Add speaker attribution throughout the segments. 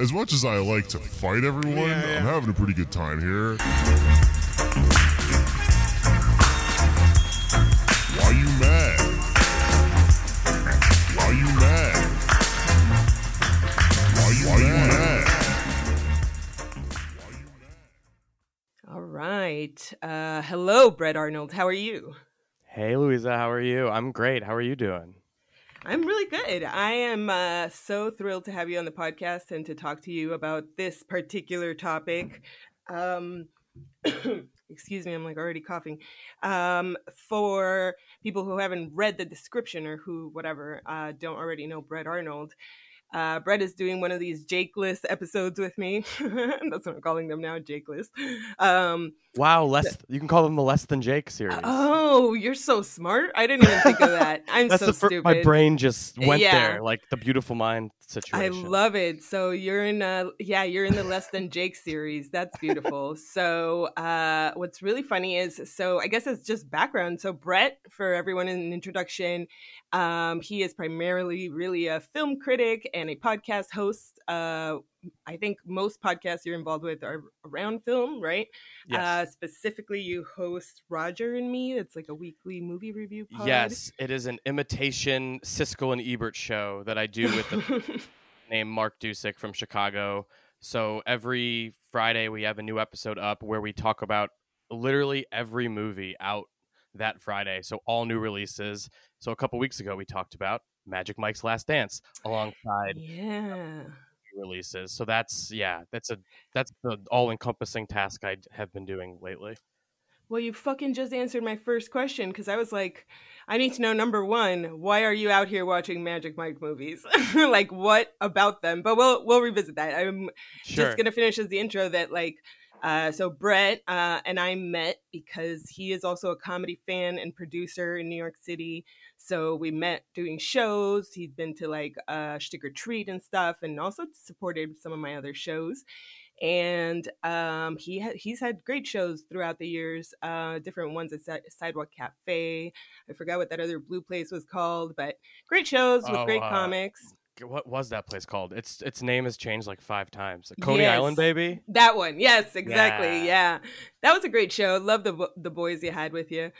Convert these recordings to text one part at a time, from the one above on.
Speaker 1: As much as I like to fight everyone,
Speaker 2: Yeah, yeah.
Speaker 1: I'm having a pretty good time here. Why you mad? Why you mad? Why you, mad?
Speaker 3: All right. Uh, hello, Brett Arnold. How are you?
Speaker 2: Hey, Louisa, how are you? I'm great. How are you doing?
Speaker 3: I'm really good. I am uh, so thrilled to have you on the podcast and to talk to you about this particular topic. Um, excuse me, I'm like already coughing. Um, for people who haven't read the description or who, whatever, uh, don't already know Brett Arnold, uh, Brett is doing one of these Jakeless episodes with me. That's what I'm calling them now, Jakeless. Um,
Speaker 2: Wow, less you can call them the Less Than Jake series.
Speaker 3: oh, you're so smart. I didn't even think of that. I'm
Speaker 2: That's
Speaker 3: so
Speaker 2: fir-
Speaker 3: stupid.
Speaker 2: my brain just went
Speaker 3: Yeah.
Speaker 2: there, like the beautiful mind situation.
Speaker 3: I love it. So you're in uh yeah, you're in the less than Jake series. That's beautiful. so uh what's really funny is so I guess it's just background. So Brett, for everyone in an introduction, um, he is primarily really a film critic and a podcast host. Uh I think most podcasts you're involved with are around film, right?
Speaker 2: Yes.
Speaker 3: Uh specifically you host Roger and Me. It's like a weekly movie review pod.
Speaker 2: Yes, it is an imitation Siskel and Ebert show that I do with the name Mark Dusick from Chicago. So every Friday we have a new episode up where we talk about literally every movie out that Friday. So all new releases. So a couple weeks ago we talked about Magic Mike's Last Dance alongside
Speaker 3: yeah.
Speaker 2: Releases. So that's yeah, that's a that's the all encompassing task I have been doing lately.
Speaker 3: Well, you fucking just answered my first question because I was like, I need to know number one, why are you out here watching Magic Mike movies? like, what about them? But we'll we'll revisit that. I'm
Speaker 2: Sure.
Speaker 3: just gonna finish as the intro that like, uh, so Brett uh, and I met because he is also a comedy fan and producer in New York City. So we met doing shows. He's been to like uh, Stick or Treat and stuff, and also supported some of my other shows and um, he ha- he's had great shows throughout the years, uh, different ones at Si- Sidewalk Cafe. I forgot what that other blue place was called, but great shows with
Speaker 2: Oh,
Speaker 3: great
Speaker 2: uh,
Speaker 3: comics.
Speaker 2: What was that place called? Its its name has changed like five times. Coney
Speaker 3: Yes.
Speaker 2: Island, baby.
Speaker 3: That one, yes, exactly,
Speaker 2: Yeah.
Speaker 3: yeah. That was a great show. Love the the boys you had with you.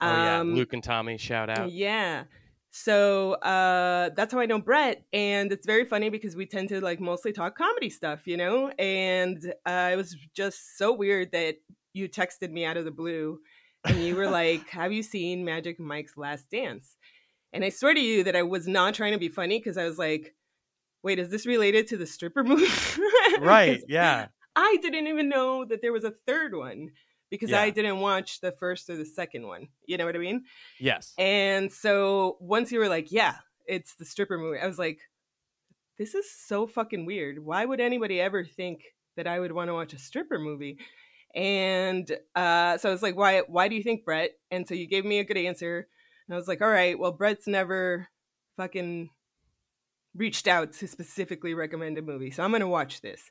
Speaker 2: Oh yeah,
Speaker 3: Um,
Speaker 2: Luke and Tommy, shout out.
Speaker 3: Yeah. So uh, that's how I know Brett, and it's very funny because we tend to like mostly talk comedy stuff, you know. And uh, it was just so weird that you texted me out of the blue, and you were like, "Have you seen Magic Mike's Last Dance?" And I swear to you that I was not trying to be funny because I was like, "Wait, is this related to the stripper movie?"
Speaker 2: right. Yeah.
Speaker 3: I didn't even know that there was a third one because I didn't watch the first or the second one. You know what I mean?
Speaker 2: Yes.
Speaker 3: And so once you were like, yeah, it's the stripper movie, I was like, this is so fucking weird. Why would anybody ever think that I would want to watch a stripper movie? And uh, so I was like, why, why do you think Brett? And so you gave me a good answer. And I was like, all right, well, Brett's never fucking reached out to specifically recommend a movie. So I'm going to watch this.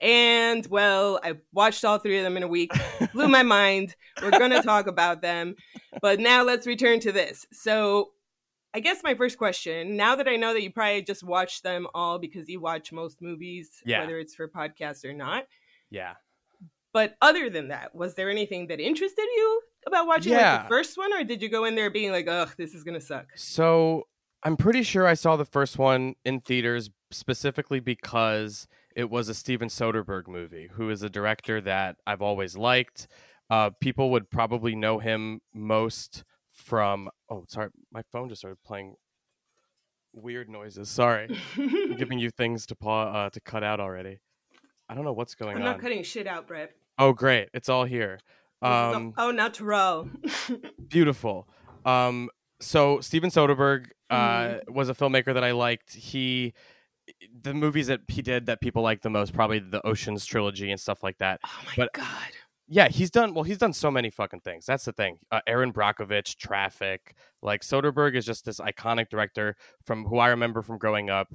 Speaker 3: And well, I watched all three of them in a week blew my mind. We're going to talk about them. But now let's return to this. So, I guess my first question now that I know that you probably just watched them all because you watch most movies,
Speaker 2: Yeah.
Speaker 3: whether it's for podcasts or not.
Speaker 2: Yeah.
Speaker 3: But other than that, was there anything that interested you about watching like the first one, or did you go in there being like, ugh, this is to suck?
Speaker 2: So I'm pretty sure I saw the first one in theaters specifically because it was a Steven Soderbergh movie, who is a director that I've always liked. Uh, people would probably know him most from. Oh, sorry, my phone just started playing weird noises. Sorry, I'm giving you things to paw uh, to cut out already. I don't know what's going
Speaker 3: I'm
Speaker 2: on.
Speaker 3: not cutting shit out, Brett.
Speaker 2: Oh, great! It's all here.
Speaker 3: This is a-
Speaker 2: Um,
Speaker 3: oh, natural.
Speaker 2: beautiful. Um, so Steven Soderbergh uh,
Speaker 3: Mm-hmm.
Speaker 2: was a filmmaker that I liked. He, the movies that he did that people like the most, probably the Ocean's trilogy and stuff like that.
Speaker 3: oh my
Speaker 2: but-
Speaker 3: god.
Speaker 2: Yeah, he's done well. He's done so many fucking things. That's the thing. Uh, Erin Brockovich, Traffic. Like Soderbergh is just this iconic director from who I remember from growing up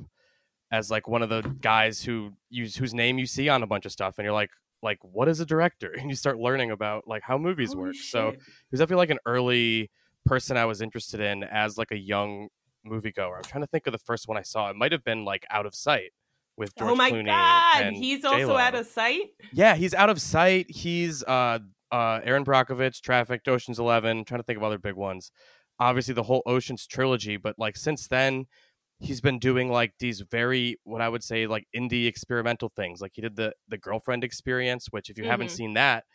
Speaker 2: as like one of the guys who use whose name you see on a bunch of stuff, and you're like, like what is a director? And you start learning about like how movies
Speaker 3: Holy
Speaker 2: work. So
Speaker 3: shit.
Speaker 2: he was definitely like an early person I was interested in as like a young moviegoer. I'm trying to think of the first one I saw. It might have been like Out of Sight with George
Speaker 3: oh my
Speaker 2: Clooney.
Speaker 3: god, he's also
Speaker 2: J-Lo.
Speaker 3: out of sight.
Speaker 2: Yeah, he's out of sight. He's uh uh Erin Brockovich, Trafficked, Ocean's Eleven. trying to think of other big ones. Obviously, the whole Ocean's trilogy, but like since then, he's been doing like these very what I would say like indie experimental things. Like he did the the girlfriend experience, which if you haven't
Speaker 3: Mhm.
Speaker 2: seen that,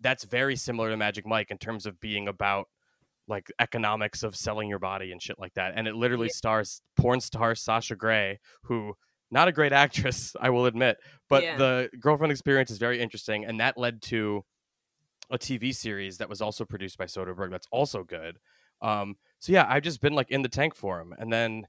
Speaker 2: that's very similar to Magic Mike in terms of being about like economics of selling your body and shit like that. And it literally
Speaker 3: Yeah.
Speaker 2: stars porn star Sasha Grey, who not a great actress, I will admit, but
Speaker 3: Yeah.
Speaker 2: the girlfriend experience is very interesting, and that led to a TV series that was also produced by Soderbergh that's also good. Um, so yeah, I've just been like in the tank for him, and then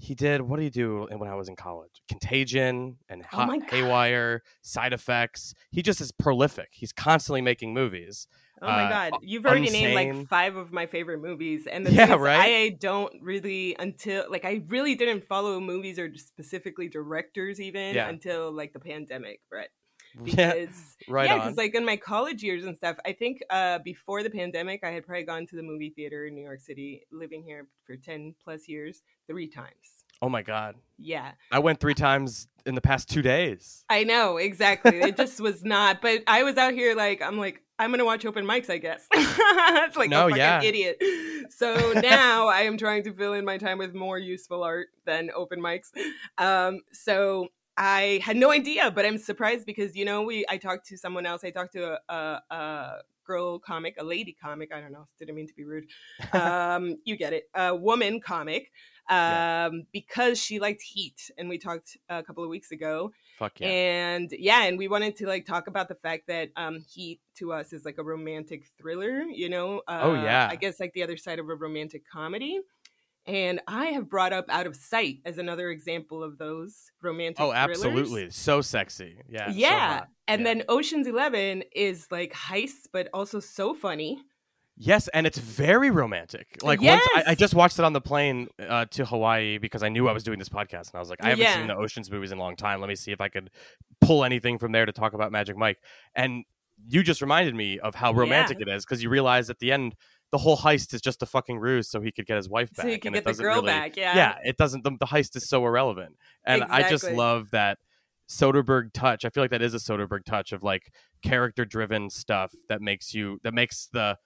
Speaker 2: he did what did he do when I was in college? Contagion and
Speaker 3: Oh
Speaker 2: Haywire, Side Effects. He just is prolific. He's constantly making movies.
Speaker 3: Oh my
Speaker 2: Uh,
Speaker 3: god, you've already named like five of my favorite movies, and the
Speaker 2: Yeah, right?
Speaker 3: I don't really until like I really didn't follow movies or specifically directors even
Speaker 2: Yeah.
Speaker 3: until like the pandemic, Brett.
Speaker 2: Yeah,
Speaker 3: Because
Speaker 2: right
Speaker 3: yeah,
Speaker 2: on.
Speaker 3: because like in my college years and stuff, I think uh before the pandemic, I had probably gone to the movie theater in New York City, living here for ten plus years, three times.
Speaker 2: oh my god,
Speaker 3: Yeah,
Speaker 2: I went three times in the past two days.
Speaker 3: I know exactly. it just was not. But I was out here like I'm like I'm gonna watch open mics. I guess. it's like
Speaker 2: No,
Speaker 3: a fucking
Speaker 2: yeah.
Speaker 3: idiot. So now I am trying to fill in my time with more useful art than open mics. Um, so I had no idea, but I'm surprised because you know we I talked to someone else. I talked to a, a, a girl comic, a lady comic. I don't know. Didn't mean to be rude. Um, you get it. A woman comic. Um,
Speaker 2: Yeah.
Speaker 3: because she liked Heat, and we talked a couple of weeks ago.
Speaker 2: Fuck yeah.
Speaker 3: And yeah, and we wanted to like talk about the fact that um Heat to us is like a romantic thriller, you know? Uh,
Speaker 2: Oh, yeah.
Speaker 3: I guess like the other side of a romantic comedy. And I have brought up Out of Sight as another example of those romantic
Speaker 2: oh,
Speaker 3: thrillers.
Speaker 2: absolutely, so sexy. Yeah,
Speaker 3: Yeah.
Speaker 2: hot.
Speaker 3: and
Speaker 2: Yeah.
Speaker 3: then Ocean's 11 is like heist but also so funny.
Speaker 2: Yes, and it's very romantic. Like once I, I just watched it on the plane uh, to Hawaii because I knew I was doing this podcast, and I was like, I haven't
Speaker 3: Yeah.
Speaker 2: seen the Ocean's movies in a long time. Let me see if I could pull anything from there to talk about Magic Mike. And you just reminded me of how romantic it is because you realize at the end the whole heist is just a fucking ruse so he could get his wife back.
Speaker 3: So
Speaker 2: and it
Speaker 3: get the girl
Speaker 2: really-
Speaker 3: back. Yeah.
Speaker 2: yeah, it doesn't. The, the heist is so irrelevant, and I just love that Soderbergh touch. I feel like that is a Soderbergh touch of like character driven stuff that makes you that makes the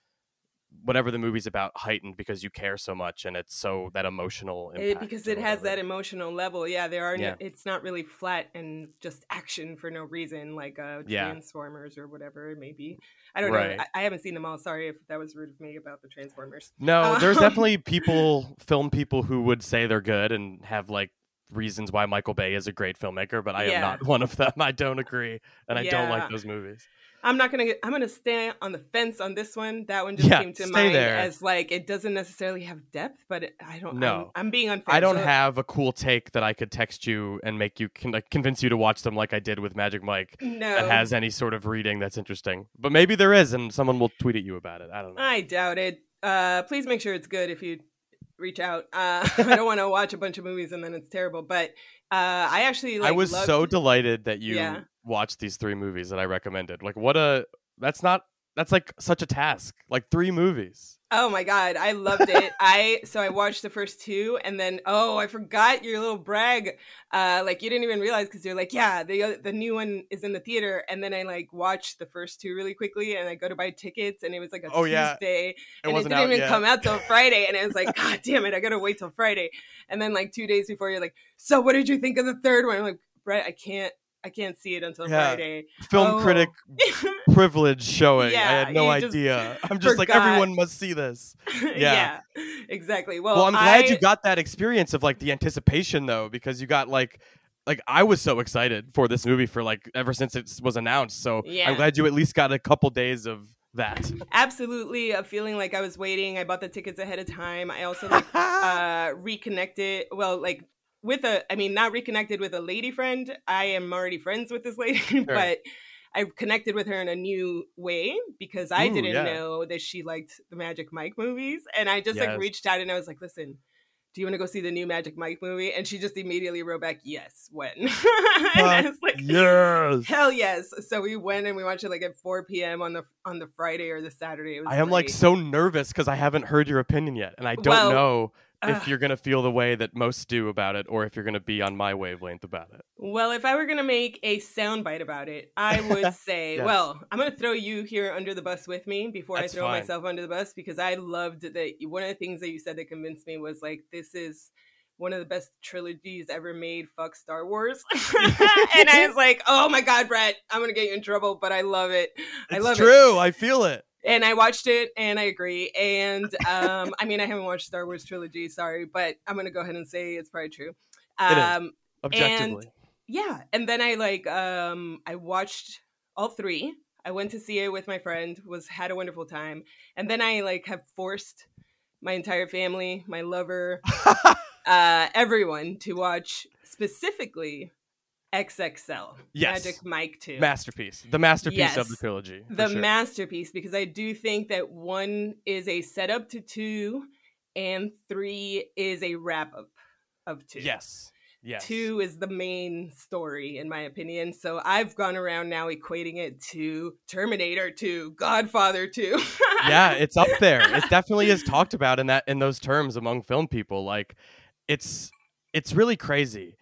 Speaker 2: whatever the movie's about heightened because you care so much and it's so that emotional
Speaker 3: It, because it has that emotional level. Yeah, there are.
Speaker 2: Yeah.
Speaker 3: No, it's not really flat and just action for no reason, like uh,
Speaker 2: Yeah.
Speaker 3: Transformers or whatever it may be. I don't
Speaker 2: Right.
Speaker 3: know. I, I haven't seen them all. Sorry if that was rude of me about the Transformers.
Speaker 2: no there's
Speaker 3: Um,
Speaker 2: definitely people film people who would say they're good and have like reasons why Michael Bay is a great filmmaker but I
Speaker 3: Yeah.
Speaker 2: am not one of them I don't agree and I don't like those movies
Speaker 3: I'm not gonna. I'm gonna stay on the fence on this one. That one just
Speaker 2: Yeah,
Speaker 3: came to mind
Speaker 2: there.
Speaker 3: as like it doesn't necessarily have depth, but it, I don't.
Speaker 2: No.
Speaker 3: I'm, I'm being unfair.
Speaker 2: I don't
Speaker 3: So-
Speaker 2: have a cool take that I could text you and make you con- like, convince you to watch them like I did with Magic Mike
Speaker 3: No,
Speaker 2: that has any sort of reading that's interesting. But maybe there is, and someone will tweet at you about it. I don't know.
Speaker 3: I doubt it. Uh, please make sure it's good if you reach out. Uh, I don't want to watch a bunch of movies and then it's terrible. But uh, I actually like.
Speaker 2: I was
Speaker 3: loved-
Speaker 2: so delighted that you
Speaker 3: Yeah.
Speaker 2: Watched these three movies that I recommended. Like, what a that's not that's like such a task. Like three movies.
Speaker 3: Oh my god, I loved it. I so I watched the first two, and then oh, I forgot your little brag. Uh, like you didn't even realize because you're like, yeah, the the new one is in the theater, and then I like watched the first two really quickly, and I go to buy tickets, and it was like a
Speaker 2: Oh, yeah.
Speaker 3: Tuesday,
Speaker 2: It
Speaker 3: and it didn't even
Speaker 2: yet.
Speaker 3: come out till Friday, and I was like, god damn it, I gotta wait till Friday, and then like two days before, you're like, so what did you think of the third one? I'm like, Brett, I can't, I can't see it until
Speaker 2: Yeah.
Speaker 3: Friday.
Speaker 2: Film
Speaker 3: Oh.
Speaker 2: critic privilege showing. I had no idea. I'm just like everyone must see this.
Speaker 3: yeah. exactly. Well,
Speaker 2: Well, I'm glad you got that experience of like the anticipation though, because you got like like I was so excited for this movie for like ever since it was announced. So
Speaker 3: Yeah.
Speaker 2: I'm glad you at least got a couple days of that.
Speaker 3: absolutely a feeling like I was waiting. I bought the tickets ahead of time. I also like uh reconnected well like with a I mean not reconnected with a lady friend. I am already friends with this lady, but I connected with her in a new way because I
Speaker 2: Ooh,
Speaker 3: didn't
Speaker 2: yeah.
Speaker 3: know that she liked the Magic Mike movies. And I just
Speaker 2: Yes.
Speaker 3: like reached out and I was like, listen, do you want to go see the new Magic Mike movie? And she just immediately wrote back, yes, when? and I was like,
Speaker 2: yes.
Speaker 3: Hell yes! So we went and we watched it like at 4 p.m. on the on the Friday or the Saturday.
Speaker 2: I am like so nervous because I haven't heard your opinion yet, and I don't
Speaker 3: Well,
Speaker 2: know if you're gonna feel the way that most do about it, or if you're gonna be on my wavelength about it.
Speaker 3: Well, if I were going to make a soundbite about it, I would say,
Speaker 2: Yes.
Speaker 3: well, I'm going to throw you here under the bus with me before
Speaker 2: That's
Speaker 3: I throw
Speaker 2: fine.
Speaker 3: myself under the bus because I loved that. One of the things that you said that convinced me was like, this is one of the best trilogies ever made. Fuck Star Wars. and I was like, oh my God, Brett, I'm going to get you in trouble, but I love it. I love it.
Speaker 2: true. I feel it.
Speaker 3: And I watched it and I agree. And um, I mean, I haven't watched Star Wars trilogy, sorry, but I'm going to go ahead and say it's probably true.
Speaker 2: It is.
Speaker 3: Um,
Speaker 2: Objectively.
Speaker 3: yeah and then i like um i watched all three i went to see it with my friend was had a wonderful time and then i like have forced my entire family my lover uh everyone to watch specifically xxl
Speaker 2: Yes.
Speaker 3: magic mike 2
Speaker 2: masterpiece. The masterpiece of the trilogy.
Speaker 3: the
Speaker 2: sure.
Speaker 3: masterpiece because i do think that one is a setup to two and three is a wrap up of two
Speaker 2: Yes. Yes.
Speaker 3: Two is the main story, in my opinion. So I've gone around now equating it to Terminator 2, Godfather 2.
Speaker 2: yeah, it's up there. It definitely is talked about in that in those terms among film people. Like it's it's really crazy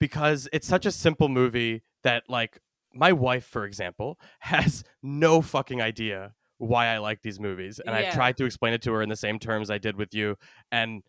Speaker 2: because it's such a simple movie that like my wife, for example, has no fucking idea why I like these movies. And
Speaker 3: Yeah.
Speaker 2: I've tried to explain it to her in the same terms I did with you. And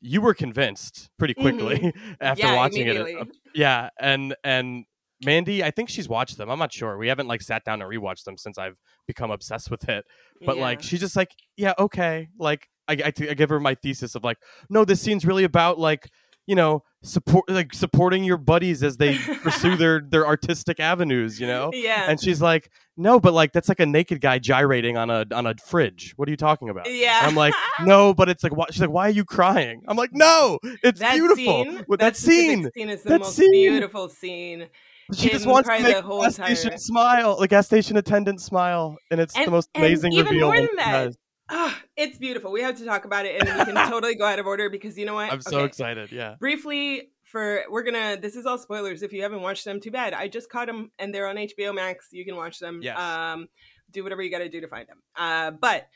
Speaker 2: you were convinced pretty quickly after
Speaker 3: Mm-hmm. yeah,
Speaker 2: watching it. Yeah, and and Mandy, I think she's watched them. I'm not sure. We haven't like sat down and rewatched them since I've become obsessed with it. But like, she's just like, yeah, okay. Like, I, I, I give her my thesis of like, no, this scene's really about like, you know, support like supporting your buddies as they pursue their their artistic avenues. You know.
Speaker 3: yeah.
Speaker 2: And she's like, no, but like that's like a naked guy gyrating on a on a fridge. What are you talking about?
Speaker 3: yeah.
Speaker 2: And I'm like, no, but it's like, why? she's like, why are you crying? I'm like, no, it's
Speaker 3: that
Speaker 2: beautiful.
Speaker 3: Scene,
Speaker 2: that scene,
Speaker 3: scene is the
Speaker 2: that
Speaker 3: most
Speaker 2: scene.
Speaker 3: beautiful scene.
Speaker 2: She just wants to make
Speaker 3: the whole
Speaker 2: gas
Speaker 3: entire-
Speaker 2: station smile, the gas station attendant smile, and it's
Speaker 3: And-
Speaker 2: the most amazing
Speaker 3: even
Speaker 2: reveal.
Speaker 3: more than that, Ah, it's beautiful. We have to talk about it and we can totally go out of order because you know what?
Speaker 2: I'm so
Speaker 3: Okay.
Speaker 2: excited. Yeah.
Speaker 3: briefly for we're gonna this is all spoilers if you haven't watched them too bad i just caught them and they're on hbo max you can watch them
Speaker 2: Yes.
Speaker 3: um do whatever you gotta do to find them uh but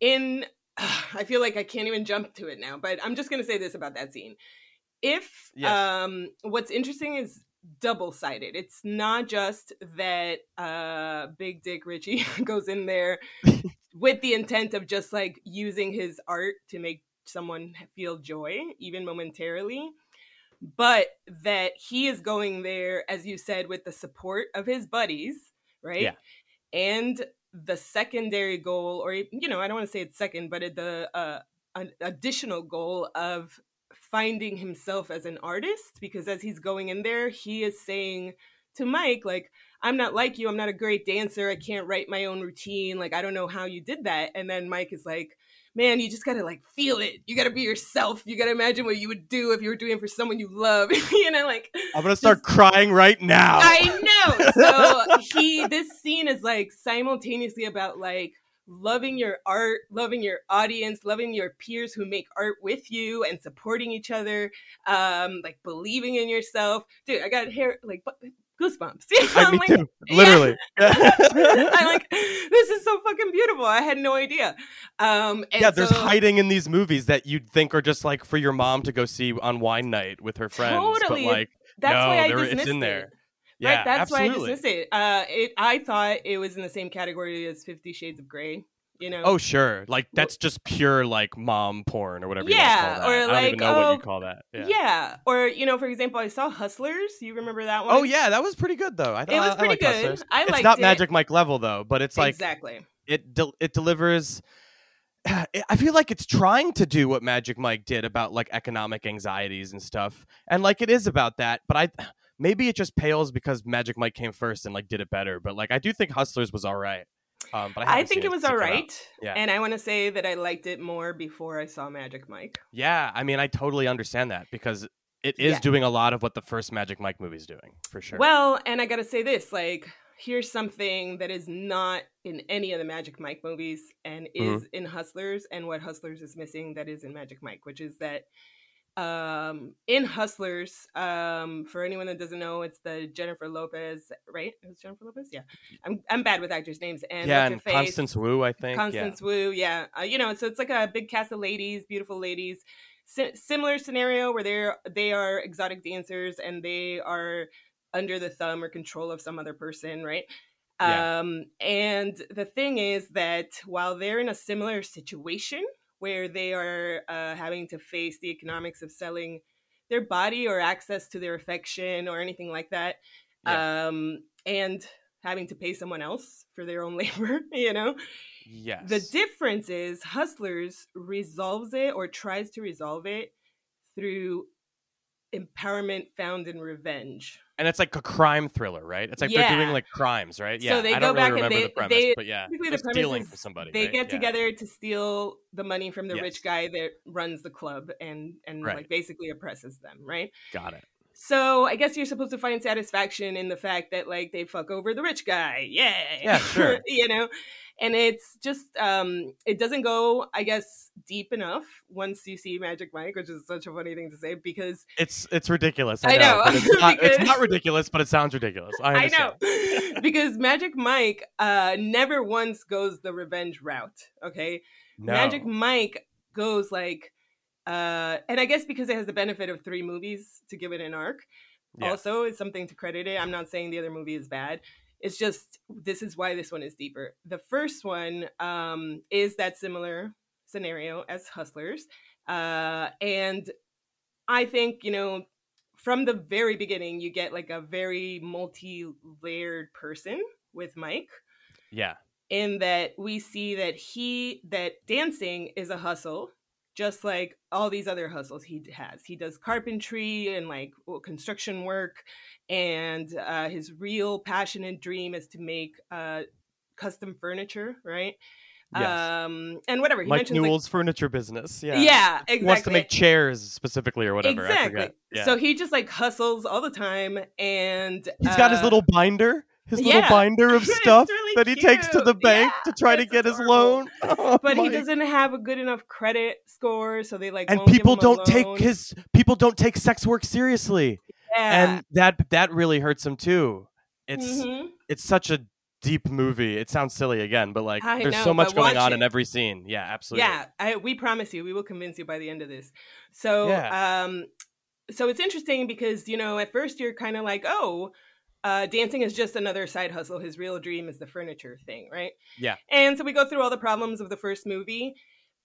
Speaker 3: in i feel like i can't even jump to it now but i'm just gonna say this about that scene if
Speaker 2: Yes.
Speaker 3: um what's interesting is double sided it's not just that uh big dick richie goes in there with the intent of just like using his art to make someone feel joy even momentarily but that he is going there as you said with the support of his buddies right
Speaker 2: Yeah.
Speaker 3: and the secondary goal or you know i don't want to say it's second but the uh, an additional goal of finding himself as an artist because as he's going in there he is saying to mike like i'm not like you i'm not a great dancer i can't write my own routine like i don't know how you did that and then mike is like man you just gotta like feel it you gotta be yourself you gotta imagine what you would do if you were doing it for someone you love you know like
Speaker 2: I'm gonna start crying right now.
Speaker 3: I know. So he this scene is like simultaneously about like loving your art, loving your audience, loving your peers who make art with you and supporting each other, um, like believing in yourself. Dude, I got hair like bu- goosebumps.
Speaker 2: I,
Speaker 3: I'm
Speaker 2: me
Speaker 3: like,
Speaker 2: too. Literally.
Speaker 3: I'm like, this is so fucking beautiful. I had no idea. Um, and
Speaker 2: yeah, there's
Speaker 3: so-
Speaker 2: hiding in these movies that you'd think are just like for your mom to go see on wine night with her friends.
Speaker 3: Totally.
Speaker 2: But like,
Speaker 3: That's
Speaker 2: no,
Speaker 3: why I
Speaker 2: there-
Speaker 3: dismissed
Speaker 2: it's in
Speaker 3: it.
Speaker 2: there. Yeah,
Speaker 3: right, that's
Speaker 2: absolutely.
Speaker 3: why I dismissed it. Uh, it. I thought it was in the same category as Fifty Shades of Grey. You know?
Speaker 2: Oh sure, like that's just pure like mom porn or whatever.
Speaker 3: Yeah,
Speaker 2: you wanna call that.
Speaker 3: or
Speaker 2: I don't
Speaker 3: like,
Speaker 2: know what
Speaker 3: oh,
Speaker 2: you call that. Yeah.
Speaker 3: Yeah. Or, you know, for example, I saw Hustlers. You remember that one?
Speaker 2: Oh yeah, that was pretty good though. I thought
Speaker 3: It was
Speaker 2: I
Speaker 3: pretty
Speaker 2: like
Speaker 3: good.
Speaker 2: Hustlers.
Speaker 3: I
Speaker 2: it's not
Speaker 3: it.
Speaker 2: Magic Mike level though, but it's like
Speaker 3: exactly.
Speaker 2: it del- it delivers. I feel like it's trying to do what Magic Mike did about like economic anxieties and stuff, and like it is about that. But I maybe it just pales because Magic Mike came first and like did it better. But like I do think Hustlers was all right. Um, but I,
Speaker 3: I, think it was all right.
Speaker 2: Yeah.
Speaker 3: And I want to say that I liked it more before I saw Magic Mike.
Speaker 2: Yeah, I mean I totally understand that because it is
Speaker 3: Yeah.
Speaker 2: doing a lot of what the first Magic Mike movie is doing for sure.
Speaker 3: Well, and I got to say this like, here's something that is not in any of the Magic Mike movies and
Speaker 2: Mm-hmm.
Speaker 3: is in Hustlers, and what Hustlers is missing that is in Magic Mike, which is that um in hustlers um for anyone that doesn't know it's the jennifer lopez right it was jennifer lopez yeah i'm i'm bad with actors names and
Speaker 2: yeah, and? Constance Wu, I think.
Speaker 3: Constance Wu, yeah. Uh, you know, so it's like a big cast of ladies, beautiful ladies. si- similar scenario where they're they are exotic dancers and they are under the thumb or control of some other person, right?
Speaker 2: Yeah.
Speaker 3: Um, and the thing is that while they're in a similar situation where they are uh, having to face the economics of selling their body or access to their affection or anything like that, um, and having to pay someone else for their own labor, you know,
Speaker 2: Yes.
Speaker 3: the difference is Hustlers resolves it or tries to resolve it through empowerment found in revenge.
Speaker 2: and it's like a crime thriller, right? It's like they're doing like crimes, right? Yeah.
Speaker 3: So
Speaker 2: Yeah.
Speaker 3: they
Speaker 2: I
Speaker 3: go
Speaker 2: don't
Speaker 3: back
Speaker 2: really
Speaker 3: and
Speaker 2: remember
Speaker 3: they-
Speaker 2: the premise,
Speaker 3: they-
Speaker 2: but yeah,
Speaker 3: basically
Speaker 2: they're
Speaker 3: the premise
Speaker 2: stealing from somebody.
Speaker 3: They
Speaker 2: right?
Speaker 3: get
Speaker 2: Yeah.
Speaker 3: together to steal the money from the
Speaker 2: Yes.
Speaker 3: rich guy that runs the club and and
Speaker 2: Right.
Speaker 3: like basically oppresses them, right?
Speaker 2: Got it.
Speaker 3: So I guess you're supposed to find satisfaction in the fact that like they fuck over the rich guy. Yeah.
Speaker 2: Yeah, sure.
Speaker 3: you know? And it's just um it doesn't go, I guess, deep enough once you see Magic Mike, which is such a funny thing to say because
Speaker 2: It's it's ridiculous. I,
Speaker 3: I know,
Speaker 2: but it's not, it's not ridiculous, but it sounds ridiculous. I,
Speaker 3: I know. because Magic Mike uh never once goes the revenge route, okay?
Speaker 2: No.
Speaker 3: Magic Mike goes like uh and I guess because it has the benefit of three movies to give it an arc.
Speaker 2: Yeah.
Speaker 3: Also, it's something to credit it. I'm not saying the other movie is bad. It's just this is why this one is deeper. The first one um is that similar scenario as Hustlers. Uh and I think, you know, from the very beginning you get like a very multi-layered person with Mike
Speaker 2: Yeah.
Speaker 3: in that we see that he that dancing is a hustle just like all these other hustles he has he does carpentry and like construction work and uh, his real passion and dream is to make uh, custom furniture right
Speaker 2: Yes.
Speaker 3: um and whatever he like,
Speaker 2: Newell's furniture business. Yeah.
Speaker 3: yeah exactly
Speaker 2: He wants to make chairs specifically or whatever.
Speaker 3: Exactly
Speaker 2: forget. Yeah.
Speaker 3: so he just like hustles all the time and
Speaker 2: He's got his
Speaker 3: uh,
Speaker 2: little binder, his little binder of stuff
Speaker 3: really
Speaker 2: that he takes to the bank
Speaker 3: Yeah,
Speaker 2: to try to
Speaker 3: it's
Speaker 2: get his loan. Oh,
Speaker 3: but he doesn't have a good enough credit score so they like
Speaker 2: And
Speaker 3: won't give
Speaker 2: people
Speaker 3: him
Speaker 2: don't take
Speaker 3: loan.
Speaker 2: his people don't take sex work seriously.
Speaker 3: yeah.
Speaker 2: And that that really hurts him too. It's
Speaker 3: Mhm.
Speaker 2: it's such a deep movie. It sounds silly again, but like
Speaker 3: I
Speaker 2: there's
Speaker 3: know,
Speaker 2: so much going on
Speaker 3: it.
Speaker 2: in every scene. Yeah, absolutely.
Speaker 3: Yeah, I, we promise you, we will convince you by the end of this. So,
Speaker 2: Yeah.
Speaker 3: um, so it's interesting because you know at first you're kind of like, oh, uh, dancing is just another side hustle. His real dream is the furniture thing, right?
Speaker 2: Yeah.
Speaker 3: And so we go through all the problems of the first movie,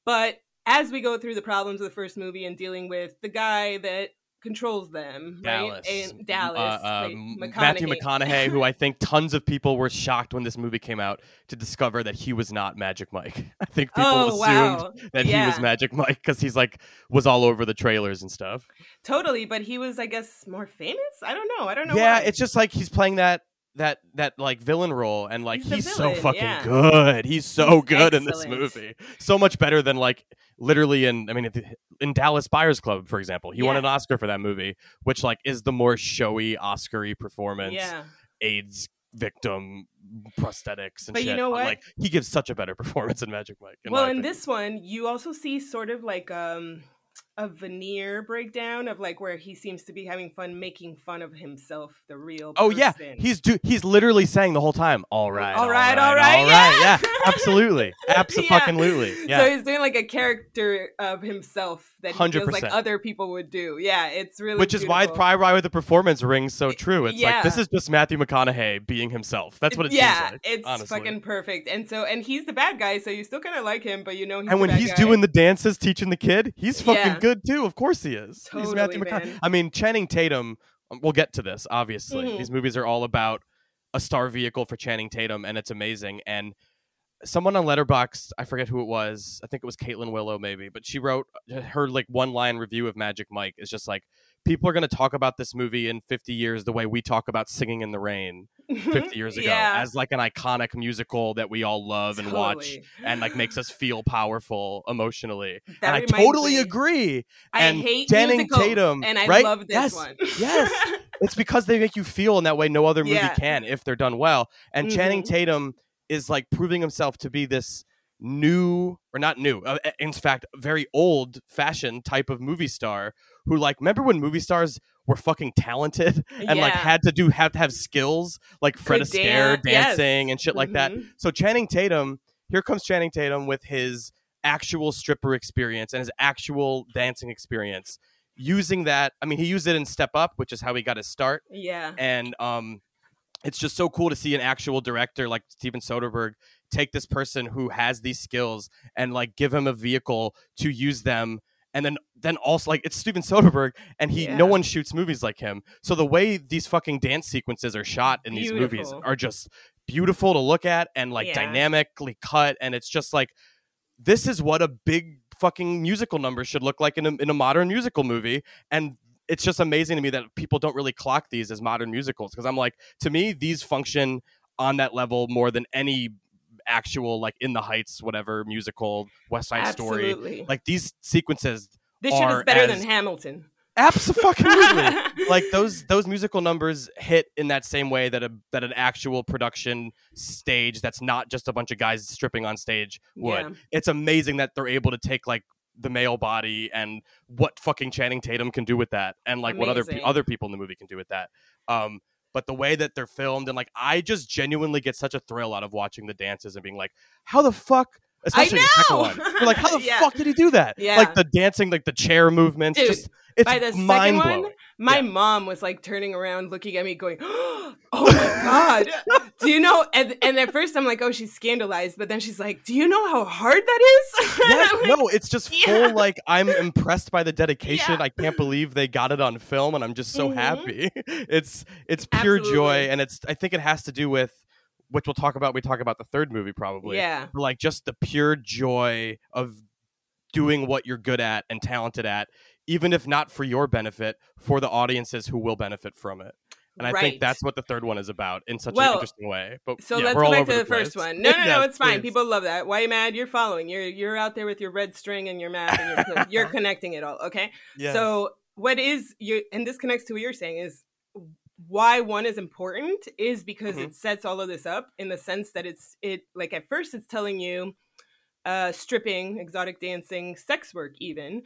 Speaker 3: but as we go through the problems of the first movie and dealing with the guy that controls them,
Speaker 2: Dallas.
Speaker 3: right? And Dallas,
Speaker 2: Uh,
Speaker 3: McConaughey.
Speaker 2: Matthew McConaughey, who I think tons of people were shocked when this movie came out to discover that he was not Magic Mike. I think people
Speaker 3: oh
Speaker 2: assumed
Speaker 3: wow,
Speaker 2: that he was Magic Mike because he's like was all over the trailers and stuff.
Speaker 3: totally. But he was, I guess, more famous. I don't know. I don't know.
Speaker 2: yeah,
Speaker 3: why.
Speaker 2: it's just like he's playing that that that like villain role and like
Speaker 3: He's
Speaker 2: he's, so fucking
Speaker 3: yeah.
Speaker 2: good. He's so
Speaker 3: He's
Speaker 2: good in this movie. So much better than like literally in I mean in Dallas Buyers Club for example. He won an Oscar for that movie, which like is the more showy Oscar-y performance.
Speaker 3: yeah.
Speaker 2: AIDS victim prosthetics and
Speaker 3: But you know what?
Speaker 2: Like he gives such a better performance in Magic Mike. in
Speaker 3: well in this one you also see sort of like um a veneer breakdown of like where he seems to be having fun making fun of himself the real
Speaker 2: Oh yeah, he's do he's literally saying the whole time, "All right,
Speaker 3: All right, all right,
Speaker 2: all
Speaker 3: yeah."
Speaker 2: yeah, absolutely, absolutely, yeah."
Speaker 3: so he's doing like a character of himself that he feels like other people would do yeah it's really
Speaker 2: Which is why
Speaker 3: beautiful.
Speaker 2: Ride with the performance rings so true. It's like this is just Matthew McConaughey being himself. That's what it
Speaker 3: yeah
Speaker 2: seems like.
Speaker 3: it's
Speaker 2: honestly.
Speaker 3: fucking perfect and so and he's the bad guy so you still kind of like him but you know he's
Speaker 2: and when he's
Speaker 3: guy.
Speaker 2: doing the dances, teaching the kid, he's fucking
Speaker 3: Yeah.
Speaker 2: Good too. Of course he is. he's Matthew McConaughey. I mean, Channing Tatum. um, We'll get to this. Obviously,
Speaker 3: Mhm.
Speaker 2: these movies are all about a star vehicle for Channing Tatum, and it's amazing. And someone on Letterboxd, I forget who it was. I think it was Caitlin Willow, maybe, but she wrote uh, her like one line review of Magic Mike is just like people are going to talk about this movie in 50 years the way we talk about Singing in the Rain 50 years ago
Speaker 3: yeah
Speaker 2: as like an iconic musical that we all love and watch and like makes us feel powerful emotionally.
Speaker 3: That
Speaker 2: and I totally
Speaker 3: me-
Speaker 2: agree.
Speaker 3: I
Speaker 2: and
Speaker 3: hate
Speaker 2: Channing
Speaker 3: musicals,
Speaker 2: Tatum,
Speaker 3: and I
Speaker 2: right?
Speaker 3: love this
Speaker 2: Yes,
Speaker 3: one.
Speaker 2: yes. It's because they make you feel in that way no other movie
Speaker 3: Yeah.
Speaker 2: can if they're done well. And Channing
Speaker 3: Mhm.
Speaker 2: Tatum is like proving himself to be this new or not new, uh, in fact, very old fashioned type of movie star who like remember when movie stars were fucking talented and like had to do have to have skills like Fred Astaire
Speaker 3: dance, yes.
Speaker 2: dancing and shit like that.
Speaker 3: Mhm.
Speaker 2: So Channing Tatum, here comes Channing Tatum with his actual stripper experience and his actual dancing experience using that i mean he used it in step up which is how he got his start
Speaker 3: Yeah.
Speaker 2: and um it's just so cool to see an actual director like Steven Soderbergh take this person who has these skills and like give him a vehicle to use them and then then also like it's Steven Soderbergh and he
Speaker 3: Yeah.
Speaker 2: no one shoots movies like him so the way these fucking dance sequences are shot in these movies are just beautiful to look at and like
Speaker 3: Yeah.
Speaker 2: dynamically cut and it's just like this is what a big fucking musical number should look like in a, in a modern musical movie and it's just amazing to me that people don't really clock these as modern musicals because i'm like to me these function on that level more than any actual like in the heights whatever musical west side story like these sequences
Speaker 3: this shit is better
Speaker 2: as-
Speaker 3: than Hamilton.
Speaker 2: absolutely like those those musical numbers hit in that same way that a that an actual production stage that's not just a bunch of guys stripping on stage would.
Speaker 3: Yeah.
Speaker 2: it's amazing that they're able to take like the male body and what fucking Channing Tatum can do with that and like what other other people in the movie can do with that. Um but the way that they're filmed and like I just genuinely get such a thrill out of watching the dances and being like how the fuck especially the second
Speaker 3: know!
Speaker 2: one you're like how the
Speaker 3: Yeah.
Speaker 2: fuck did he do that
Speaker 3: Yeah.
Speaker 2: like the dancing like the chair movements
Speaker 3: Dude,
Speaker 2: just it's
Speaker 3: By the second
Speaker 2: mind
Speaker 3: one,
Speaker 2: blowing
Speaker 3: my
Speaker 2: Yeah.
Speaker 3: mom was like turning around, looking at me, going, "Oh my god!" do you know? And, and at first, I'm like, "Oh, she's scandalized," but then she's like, "Do you know how hard that is?"
Speaker 2: Yes,
Speaker 3: like,
Speaker 2: no, it's just
Speaker 3: Yeah.
Speaker 2: full like I'm impressed by the dedication.
Speaker 3: Yeah.
Speaker 2: I can't believe they got it on film and I'm just so
Speaker 3: Mhm.
Speaker 2: happy. It's it's pure joy and it's I think it has to do with which we'll talk about we talk about the third movie probably.
Speaker 3: Yeah,
Speaker 2: like just the pure joy of doing what you're good at and talented at even if not for your benefit for the audiences who will benefit from it. And I
Speaker 3: Right.
Speaker 2: think that's what the third one is about in such an interesting way. But
Speaker 3: So
Speaker 2: yeah,
Speaker 3: let's go back to the,
Speaker 2: place.
Speaker 3: first one. No, no, no, it's fine.
Speaker 2: please.
Speaker 3: People love that. Why you mad? You're following. You're you're out there with your red string and your math, and you're you're connecting it all. Okay.
Speaker 2: Yes.
Speaker 3: So what is you? And this connects to what you're saying is why one is important is because
Speaker 2: Mhm.
Speaker 3: it sets all of this up in the sense that it's it like at first it's telling you uh stripping exotic dancing sex work even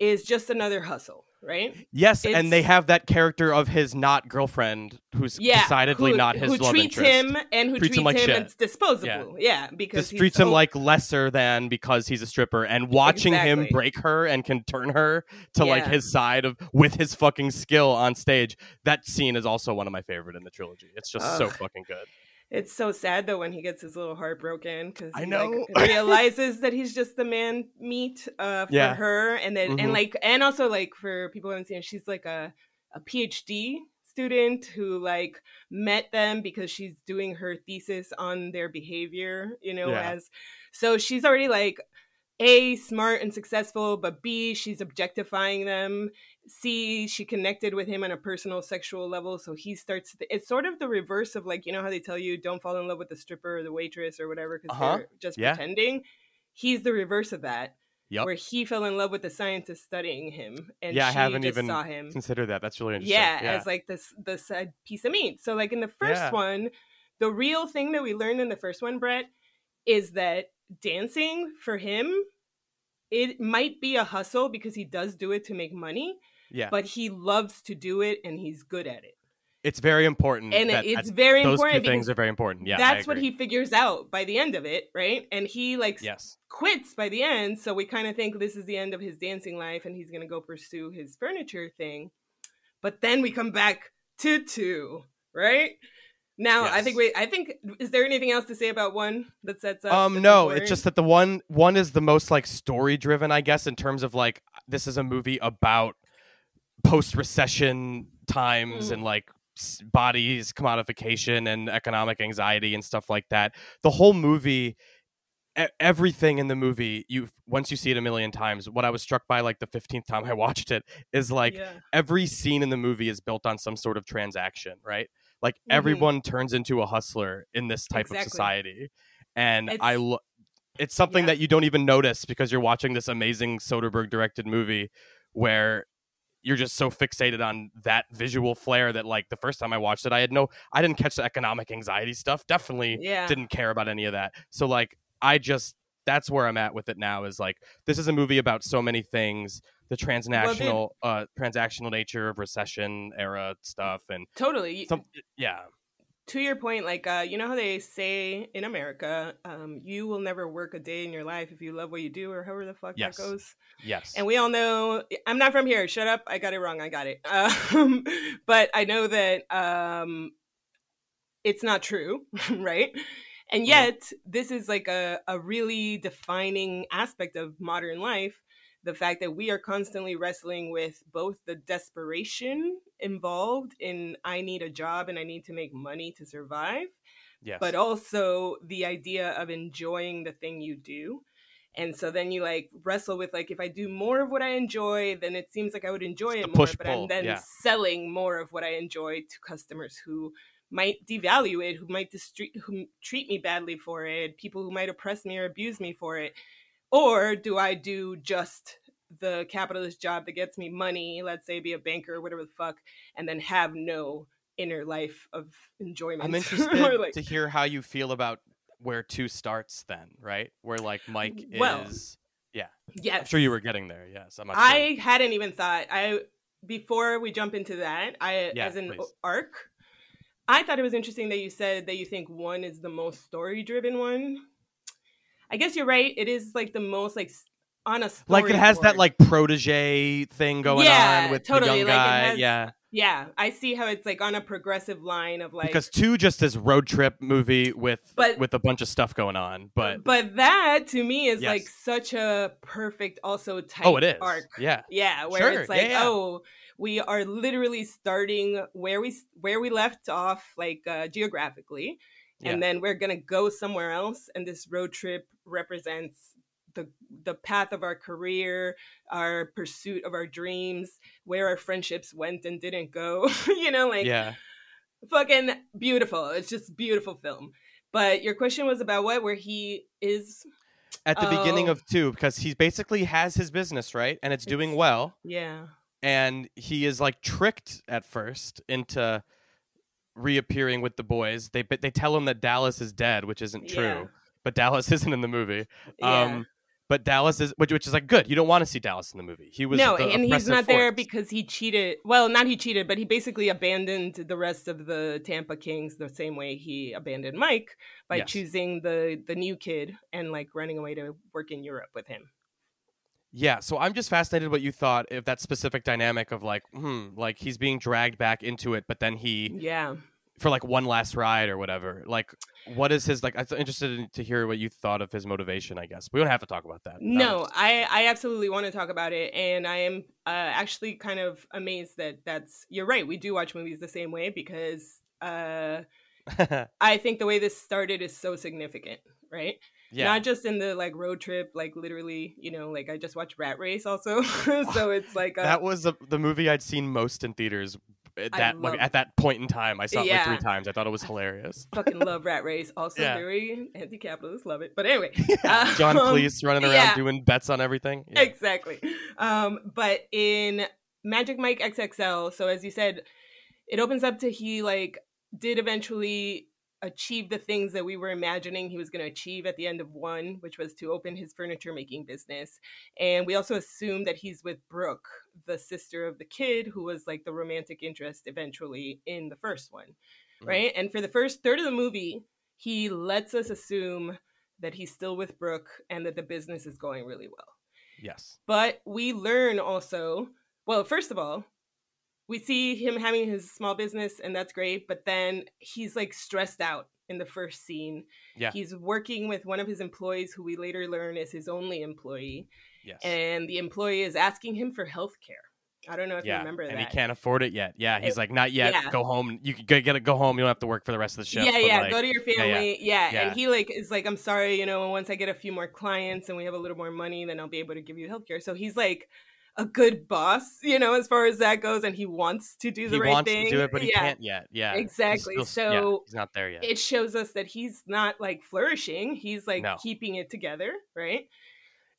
Speaker 3: is just another hustle right
Speaker 2: Yes, and they have that character of his not girlfriend who's
Speaker 3: yeah
Speaker 2: decidedly
Speaker 3: who,
Speaker 2: not his
Speaker 3: who
Speaker 2: love
Speaker 3: treats
Speaker 2: interest.
Speaker 3: him and who
Speaker 2: Treats
Speaker 3: treats,
Speaker 2: him like
Speaker 3: him
Speaker 2: shit.
Speaker 3: disposable yeah, because
Speaker 2: Just
Speaker 3: he's
Speaker 2: treats him like lesser than because he's a stripper, and watching him break her and can turn her to like his side of with his fucking skill on stage. That scene is also one of my favorite in the trilogy. It's just so fucking good.
Speaker 3: It's so sad though when he gets his little heart broken because
Speaker 2: I
Speaker 3: he
Speaker 2: know.
Speaker 3: like, realizes that he's just the man meat uh, for
Speaker 2: Yeah.
Speaker 3: her, and then
Speaker 2: Mhm.
Speaker 3: and like and also like for people who haven't seen, it, she's like a a PhD student who like met them because she's doing her thesis on their behavior, you know,
Speaker 2: Yeah.
Speaker 3: as so she's already like a smart and successful, but B she's objectifying them. C she connected with him on a personal sexual level, so he starts. it's sort of the reverse of like you know how they tell you don't fall in love with the stripper or the waitress or whatever because
Speaker 2: Uh-huh.
Speaker 3: they're just
Speaker 2: Yeah.
Speaker 3: pretending. He's the reverse of that,
Speaker 2: Yep.
Speaker 3: where he fell in love with the scientist studying him, and
Speaker 2: Yeah, I haven't
Speaker 3: just
Speaker 2: even
Speaker 3: saw him.
Speaker 2: Consider that. That's really interesting.
Speaker 3: Yeah,
Speaker 2: Yeah.
Speaker 3: as like this the side piece of meat. So like in the first
Speaker 2: Yeah.
Speaker 3: one, the real thing that we learned in the first one, Brett, is that dancing for him, it might be a hustle because he does do it to make money,
Speaker 2: yeah.
Speaker 3: but he loves to do it and he's good at it.
Speaker 2: it's very important.
Speaker 3: And
Speaker 2: that,
Speaker 3: it's very
Speaker 2: those two
Speaker 3: important
Speaker 2: things are very important. Yeah.
Speaker 3: That's what he figures out by the end of it, right? And he like
Speaker 2: Yes.
Speaker 3: quits by the end, so we kind of think this is the end of his dancing life and he's going to go pursue his furniture thing. But then we come back to 2, right? Now, I think we I think is there anything else to say about 1 that sets up
Speaker 2: Um, no, it's just that the one one is the most like story driven, I guess, in terms of like this is a movie about post recession times
Speaker 3: Mm.
Speaker 2: and like bodies commodification and economic anxiety and stuff like that. The whole movie everything in the movie you once you see it a million times what i was struck by like the 15th time i watched it is like
Speaker 3: yeah.
Speaker 2: every scene in the movie is built on some sort of transaction, right? Like
Speaker 3: Mhm.
Speaker 2: everyone turns into a hustler in this type
Speaker 3: Exactly.
Speaker 2: of society, and I
Speaker 3: It's-
Speaker 2: lo- it's something
Speaker 3: yeah.
Speaker 2: that you don't even notice because you're watching this amazing Soderbergh directed movie where you're just so fixated on that visual flair that like the first time I watched it I had no I didn't catch the economic anxiety stuff definitely
Speaker 3: Yeah.
Speaker 2: didn't care about any of that so like I just that's where I'm at with it now is like this is a movie about so many things the transnational uh transactional nature of recession era stuff and
Speaker 3: Totally.
Speaker 2: some yeah
Speaker 3: to your point, like uh, you know how they say in America, um, you will never work a day in your life if you love what you do, or however the fuck
Speaker 2: Yes.
Speaker 3: that goes.
Speaker 2: Yes.
Speaker 3: And we all know I'm not from here. Shut up. I got it wrong. I got it. Um, but I know that um, it's not true, right? And
Speaker 2: Mhm.
Speaker 3: yet, this is like a, a really defining aspect of modern life the fact that we are constantly wrestling with both the desperation involved in I need a job and I need to make money to survive,
Speaker 2: yes.
Speaker 3: but also the idea of enjoying the thing you do. And so then you like wrestle with like if I do more of what I enjoy, then it seems like I would enjoy
Speaker 2: It's
Speaker 3: it more. But
Speaker 2: pull,
Speaker 3: I'm then
Speaker 2: yeah.
Speaker 3: selling more of what I enjoy to customers who might devalue it, who might distri- who treat me badly for it, people who might oppress me or abuse me for it. Or do I do just the capitalist job that gets me money, let's say be a banker or whatever the fuck, and then have no inner life of enjoyment?
Speaker 2: I'm interested
Speaker 3: like-
Speaker 2: to hear how you feel about where two starts then, right? Where like Mike
Speaker 3: Well,
Speaker 2: is yeah.
Speaker 3: yes.
Speaker 2: I'm sure you were getting there, yes. I'm
Speaker 3: I
Speaker 2: sure.
Speaker 3: hadn't even thought. I before we jump into that, I
Speaker 2: Yeah,
Speaker 3: as an
Speaker 2: please.
Speaker 3: arc, I thought it was interesting that you said that you think one is the most story driven one. I guess you're right. It is like the most like on a
Speaker 2: Like it has that like protege thing going
Speaker 3: Yeah,
Speaker 2: on with
Speaker 3: totally,
Speaker 2: the young
Speaker 3: like,
Speaker 2: guy.
Speaker 3: has-
Speaker 2: yeah.
Speaker 3: yeah. I see how it's like on a progressive line of like
Speaker 2: because two just this road trip movie with
Speaker 3: But-
Speaker 2: with a bunch of stuff going on. But
Speaker 3: but that to me is like such a perfect also type
Speaker 2: oh it is.
Speaker 3: arc.
Speaker 2: Yeah.
Speaker 3: Yeah, where
Speaker 2: Sure,
Speaker 3: it's like,
Speaker 2: yeah, yeah.
Speaker 3: oh, we are literally starting where we where we left off, like uh, geographically, and then we're gonna go somewhere else. And this road trip represents the the path of our career, our pursuit of our dreams, where our friendships went and didn't go. you know, like
Speaker 2: yeah.
Speaker 3: fucking beautiful. It's just beautiful film. But your question was about what? Where he is?
Speaker 2: At the beginning
Speaker 3: Oh.
Speaker 2: of two, because he basically has his business, right? And it's doing well.
Speaker 3: Yeah.
Speaker 2: and he is like tricked at first into reappearing with the boys. They but they tell him that Dallas is dead, which isn't true.
Speaker 3: Yeah.
Speaker 2: But Dallas isn't in the movie.
Speaker 3: Yeah.
Speaker 2: Um, but Dallas is, which, which is like good. You don't want to see Dallas in the movie. He was
Speaker 3: no, and he's not there because he cheated. Well, not he cheated, but he basically abandoned the rest of the Tampa Kings the same way he abandoned Mike by
Speaker 2: Yes.
Speaker 3: choosing the the new kid and like running away to work in Europe with him.
Speaker 2: Yeah, so I'm just fascinated what you thought of that specific dynamic of like, hmm, like he's being dragged back into it, but then he
Speaker 3: Yeah.
Speaker 2: for like one last ride or whatever. Like, what is his like? I'm interested in, to hear what you thought of his motivation. I guess we don't have to talk about that.
Speaker 3: No, I I absolutely want to talk about it, and I am uh, actually kind of amazed that that's you're right. We do watch movies the same way because uh, I think the way this started is so significant, right?
Speaker 2: Yeah.
Speaker 3: Not just in the like road trip, like literally, you know, like I just watched Rat Race also, so it's like uh,
Speaker 2: that was the, the movie I'd seen most in theaters. At
Speaker 3: I
Speaker 2: that like, at that point in time, I saw it like three times. I thought it was hilarious.
Speaker 3: fucking love Rat Race. Also
Speaker 2: Yeah.
Speaker 3: very anti-capitalist, love it. But anyway,
Speaker 2: Yeah, John
Speaker 3: Um,
Speaker 2: Cleese running around doing bets on everything.
Speaker 3: Exactly. Um, but in Magic Mike XXL, so as you said, it opens up to he like did eventually achieve the things that we were imagining he was going to achieve at the end of one, which was to open his furniture making business. And we also assume that he's with Brooke, the sister of the kid who was like the romantic interest eventually in the first one.
Speaker 2: Mhm.
Speaker 3: Right. And for the first third of the movie, he lets us assume that he's still with Brooke and that the business is going really well.
Speaker 2: Yes.
Speaker 3: But we learn also, well, first of all, we see him having his small business and that's great, but then he's like stressed out in the first scene.
Speaker 2: Yeah.
Speaker 3: He's working with one of his employees who we later learn is his only employee,
Speaker 2: Yes.
Speaker 3: and the employee is asking him for health care. I don't know if you remember
Speaker 2: and
Speaker 3: that.
Speaker 2: And he can't afford it yet. Yeah, he's
Speaker 3: It-
Speaker 2: like, not yet.
Speaker 3: yeah.
Speaker 2: Go home. You can get, it. Go home. You don't have to work for the rest of the shift.
Speaker 3: yeah, yeah.
Speaker 2: like,
Speaker 3: go to your
Speaker 2: yeah, yeah.
Speaker 3: family. Yeah,
Speaker 2: Yeah.
Speaker 3: And he like is like, I'm sorry, you know, once I get a few more clients and we have a little more money, then I'll be able to give you healthcare. So he's like a good boss, you know, as far as that goes, and he wants to do the
Speaker 2: he
Speaker 3: right
Speaker 2: wants
Speaker 3: thing.
Speaker 2: to do it, but he
Speaker 3: yeah.
Speaker 2: can't yet. Yeah, He's
Speaker 3: Exactly.
Speaker 2: still- yeah,
Speaker 3: So
Speaker 2: he's not there yet.
Speaker 3: It shows us that he's not like flourishing. He's like
Speaker 2: No.
Speaker 3: keeping it together, right?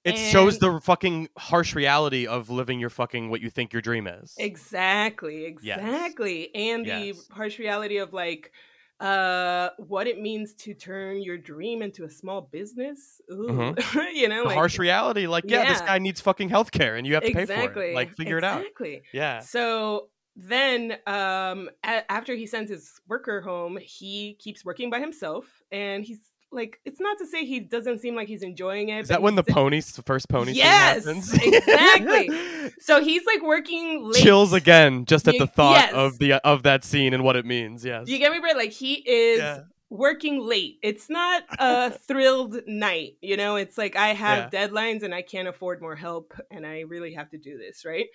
Speaker 2: It shows the fucking harsh reality of living your fucking what you think your dream is.
Speaker 3: Exactly,
Speaker 2: Yes.
Speaker 3: exactly. And the
Speaker 2: Yes.
Speaker 3: harsh reality of like uh what it means to turn your dream into a small business. Ooh. you know, like
Speaker 2: harsh reality, like, yeah, this guy needs fucking healthcare, and you have to pay for it. Like, figure it out.
Speaker 3: Exactly.
Speaker 2: Yeah,
Speaker 3: So then um a- after he sends his worker home he keeps working by himself and he's like it's not to say he doesn't seem like he's enjoying it
Speaker 2: Is that when the pony, the first pony?
Speaker 3: Yes, exactly. so he's like working late
Speaker 2: Chills again just at
Speaker 3: Ye-
Speaker 2: the thought
Speaker 3: yes.
Speaker 2: of the of that scene and what it means. Yes.
Speaker 3: you get me right like he is
Speaker 2: Yeah.
Speaker 3: working late it's not a thrilled night you know it's like i have deadlines and i can't afford more help and i really have to do this right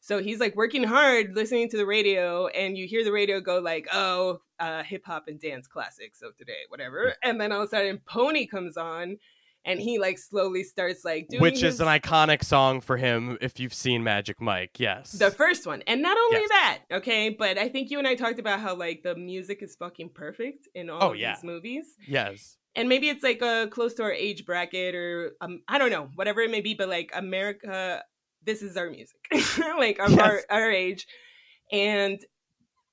Speaker 3: so he's like working hard listening to the radio and you hear the radio go like oh uh, hip-hop and dance classics of today whatever and then all of a sudden pony comes on and he like slowly starts like doing
Speaker 2: Which is
Speaker 3: his-
Speaker 2: an iconic song for him if you've seen Magic Mike. Yes.
Speaker 3: the first one. And not only
Speaker 2: Yes.
Speaker 3: that, okay, but I think you and I talked about how like the music is fucking perfect in all
Speaker 2: Oh,
Speaker 3: of
Speaker 2: yeah.
Speaker 3: these movies.
Speaker 2: yes.
Speaker 3: And maybe it's like a close to our age bracket or um, I don't know, whatever it may be, but like America, this is our music, like of our,
Speaker 2: Yes.
Speaker 3: our age. And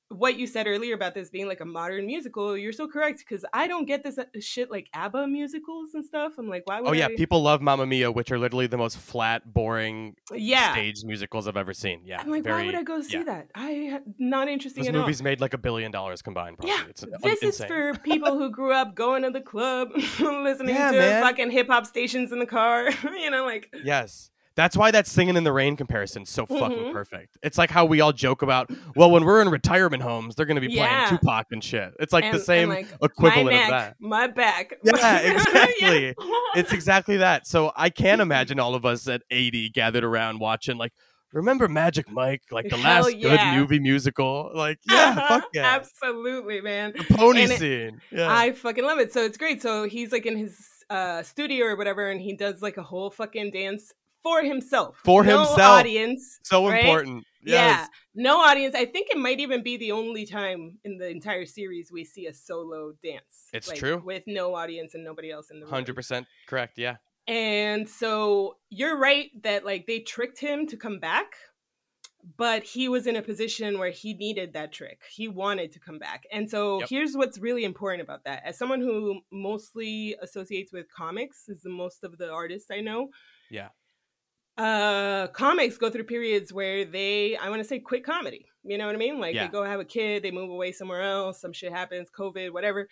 Speaker 3: what you said earlier about this being like a modern musical, you're so correct because I don't get this uh, shit like ABBA musicals and stuff. I'm like, why would
Speaker 2: Oh yeah,
Speaker 3: I?
Speaker 2: people love Mamma Mia, which are literally the most flat, boring
Speaker 3: yeah.
Speaker 2: stage musicals I've ever seen. Yeah.
Speaker 3: I'm like,
Speaker 2: very,
Speaker 3: why would I go see
Speaker 2: yeah.
Speaker 3: that? I not interesting
Speaker 2: Those
Speaker 3: at all.
Speaker 2: movies made like a billion dollars combined. Probably.
Speaker 3: Yeah,
Speaker 2: it's
Speaker 3: this is for people who grew up going to the club, listening
Speaker 2: Yeah,
Speaker 3: to
Speaker 2: man.
Speaker 3: fucking hip hop stations in the car. you know, like
Speaker 2: Yes. That's why that singing in the rain comparison is so fucking
Speaker 3: Mhm.
Speaker 2: perfect. It's like how we all joke about, well, when we're in retirement homes, they're going to be
Speaker 3: Yeah.
Speaker 2: playing Tupac and shit. It's like
Speaker 3: and-
Speaker 2: the same
Speaker 3: like,
Speaker 2: equivalent
Speaker 3: my neck,
Speaker 2: of that.
Speaker 3: my back.
Speaker 2: Yeah, exactly.
Speaker 3: Yeah.
Speaker 2: It's exactly that. So I can't imagine all of us at 80 gathered around watching, like, remember Magic Mike? Like the
Speaker 3: Hell
Speaker 2: last
Speaker 3: yeah.
Speaker 2: good movie musical? Like, yeah, fuck yeah.
Speaker 3: absolutely, man.
Speaker 2: The pony
Speaker 3: And it-
Speaker 2: scene. Yeah.
Speaker 3: I fucking love it. So it's great. So he's like in his uh, studio or whatever, and he does like a whole fucking dance for himself,
Speaker 2: For
Speaker 3: no
Speaker 2: himself.
Speaker 3: audience.
Speaker 2: so
Speaker 3: right?
Speaker 2: important.
Speaker 3: Yeah, no audience. I think it might even be the only time in the entire series we see a solo dance.
Speaker 2: It's
Speaker 3: like,
Speaker 2: true.
Speaker 3: with no audience and nobody else in the room.
Speaker 2: 100% correct. Yeah.
Speaker 3: And so you're right that like they tricked him to come back, but he was in a position where he needed that trick. He wanted to come back. And so
Speaker 2: Yep.
Speaker 3: here's what's really important about that. As someone who mostly associates with comics, is the most of the artists I know.
Speaker 2: Yeah.
Speaker 3: Uh comics go through periods where they I want to say quit comedy. You know what I mean? Like
Speaker 2: Yeah.
Speaker 3: they go have a kid, they move away somewhere else, some shit happens, COVID, whatever.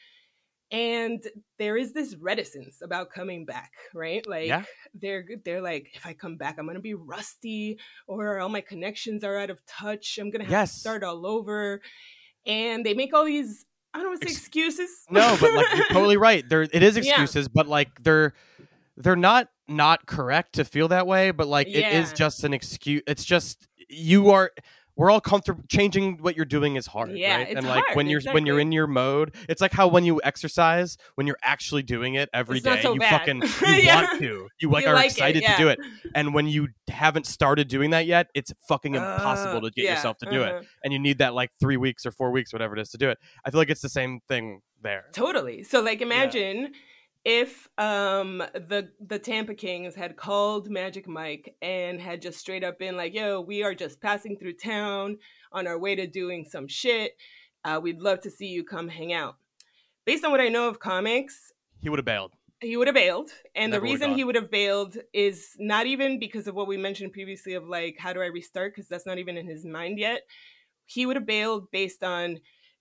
Speaker 3: And there is this reticence about coming back, right? Like
Speaker 2: Yeah.
Speaker 3: they're they're like, if I come back, I'm gonna be rusty, or all my connections are out of touch. I'm gonna have
Speaker 2: Yes.
Speaker 3: to start all over. And they make all these I don't want to say
Speaker 2: Ex-
Speaker 3: excuses.
Speaker 2: No, but like you're totally right. There it is
Speaker 3: Yeah.
Speaker 2: excuses, but like they're they're not not correct to feel that way, but like it is just an excuse. It's just you are we're all comfortable changing what you're doing is hard,
Speaker 3: Yeah,
Speaker 2: right? and like
Speaker 3: hard,
Speaker 2: when you're when you're in your mode, it's like how when you exercise, when you're actually doing it every
Speaker 3: It's
Speaker 2: day,
Speaker 3: so
Speaker 2: you
Speaker 3: bad.
Speaker 2: fucking you
Speaker 3: Yeah.
Speaker 2: want to. You like
Speaker 3: You
Speaker 2: are
Speaker 3: like it,
Speaker 2: excited
Speaker 3: yeah.
Speaker 2: to do it. And when you haven't started doing that yet, it's fucking impossible
Speaker 3: Uh,
Speaker 2: to get
Speaker 3: yeah,
Speaker 2: yourself to do
Speaker 3: uh-huh.
Speaker 2: it. And you need that like 3 weeks or 4 weeks whatever it is to do it. I feel like it's the same thing there.
Speaker 3: Totally. So like imagine if um the the Tampa Kings had called Magic Mike and had just straight up been like, "Yo, we are just passing through town on our way to doing some shit. Uh, we'd love to see you come hang out." Based on what I know of comics,
Speaker 2: He would have bailed.
Speaker 3: he would have bailed. And
Speaker 2: Never
Speaker 3: the reason he would have bailed is not even because of what we mentioned previously of like, how do I restart? Because that's not even in his mind yet. He would have bailed based on